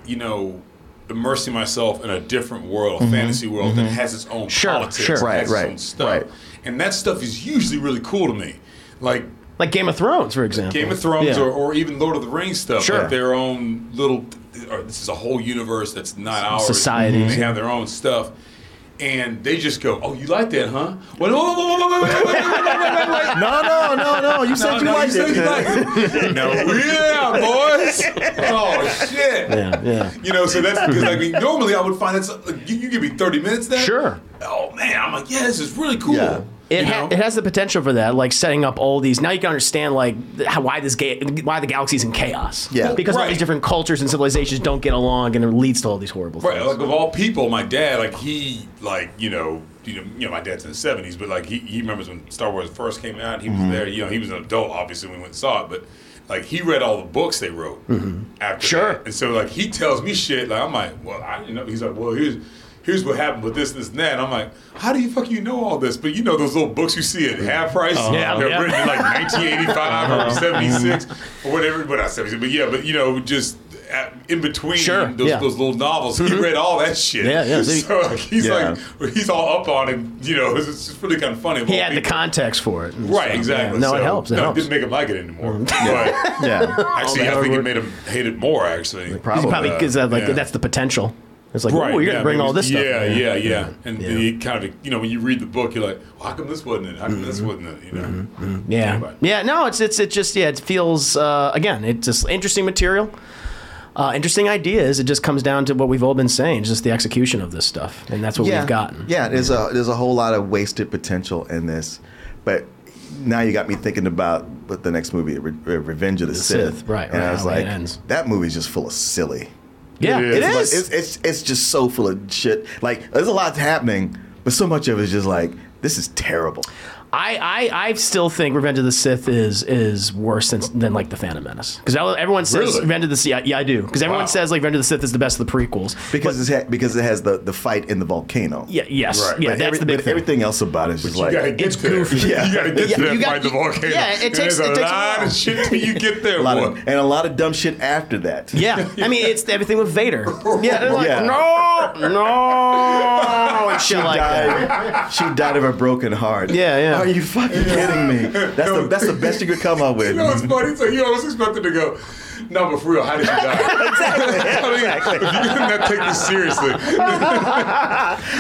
you know, immersing myself in a different world, a fantasy world that has its own Sure, politics, sure. Right, has right, its own stuff, right. and that stuff is usually really cool to me. Like like Game of Thrones, for example. Game of Thrones, yeah. or, or, even Lord of the Rings stuff. Sure. Like their own little. this is a whole universe that's not ours. Society. They have their own stuff and they just go, "Oh, you like that, huh?" Well. No, no, no, no. You said you no, liked you it. You it. no, yeah, boys. Oh shit. Yeah, yeah. You know, so that's because I mean, normally I would find that like, you, you give me thirty minutes. Then. Sure. Oh man, I'm like, yeah, this is really cool. Yeah. It, ha- it has the potential for that, like setting up all these. Now you can understand like how, why this ga- why the galaxy's in chaos. Yeah. because all Right. these different cultures and civilizations don't get along, and it leads to all these horrible Right, things. like of all people, my dad, like he, like you know, you know, you know, my dad's in the seventies, but like he, he remembers when Star Wars first came out. He was mm-hmm. there. You know, he was an adult, obviously, when we went and saw it, but like he read all the books they wrote mm-hmm. after Sure. that. and so like he tells me shit. Like I'm like, well, I, you know, he's like, well, here's. Here's what happened with this, and this, and that. And I'm like, how do you fuck you know all this? But you know those little books you see at half price. Uh-huh. Yeah, they're yeah. written in like 1985 or uh-huh. 76 mm-hmm. or whatever. But not 76. But yeah, but you know, just at, in between Sure, those, yeah. those little novels, he mm-hmm. read all that shit. Yeah, yeah, so So like, he's Yeah. like, he's all up on it. You know, it's, it's really kind of funny. he all had the context for it. Right, stuff. exactly. Yeah. No, it helps. It no, helps. didn't make him like it anymore. Mm-hmm. But Yeah. actually, I think it made him hate it more. Actually, Probably Uh, because that, like yeah. that's the potential. It's like, Right, oh, you're gonna yeah, bring maybe- all this stuff. Yeah, in. yeah, yeah. And Yeah. you kind of, you know, when you read the book, you're like, well, how come this wasn't it? How come this wasn't it? You know? Yeah, Anyway. yeah. No, it's it's it just yeah. It feels uh, again. It's just interesting material, uh, interesting ideas. It just comes down to what we've all been saying, just the execution of this stuff, and that's what yeah. we've gotten. Yeah, there's a there's a whole lot of wasted potential in this, but now you got me thinking about what the next movie, Re- Re- Revenge of the, Sith. Sith, right, And right, I was like, that movie's just full of silly. Yeah, It it is. is. Like, it's, it's it's just so full of shit. Like there's a lot happening, but so much of it is just like this is terrible. I, I, I still think Revenge of the Sith is is worse than, than like the Phantom Menace because everyone says Really? Revenge of the Sith. Yeah, yeah I do because everyone Wow. says like Revenge of the Sith is the best of the prequels. Because it's ha- because it has the, the fight in the volcano. Yeah, yes, Right. yeah, But that's every- the big but thing. everything else about it is just You like gotta get it's there. goofy. Yeah. You gotta get Yeah, to that you got- fight the volcano. yeah, it takes- There's it a takes a lot while. of shit till you get there, a lot boy. of, and a lot of dumb shit after that. Yeah, I mean it's everything with Vader. Yeah, they're like, Yeah. no, no, and shit she like died. that. She died of a broken heart. Yeah, yeah. Are you fucking kidding me? That's the that's the best you could come up with. You know what's funny? So you always expected to go, no, but for real, how did you die? exactly. I mean, exactly. If you didn't take this seriously.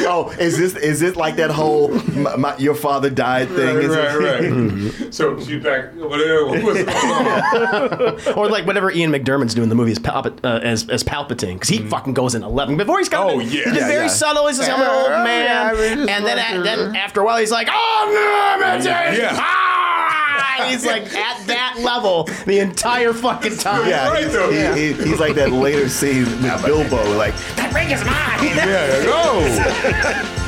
oh, is this is it like that whole my, my, your father died thing? Right, Is it- right, right. so she back, whatever. What was it? or like whatever Ian McDiarmid's doing in the movie as, Palpat- uh, as, as Palpatine, because he fucking goes in 11. Before he's got Oh, yeah. been Yeah, very yeah. subtle. He's just I'm an old man. yeah, I mean, and then, like- then after a while, he's like, oh, no, I'm Yeah. Ah! And he's like at that level the entire fucking time. Yeah, Right, though. he- he- he's like that later scene with Bilbo, like That ring is mine. yeah, go.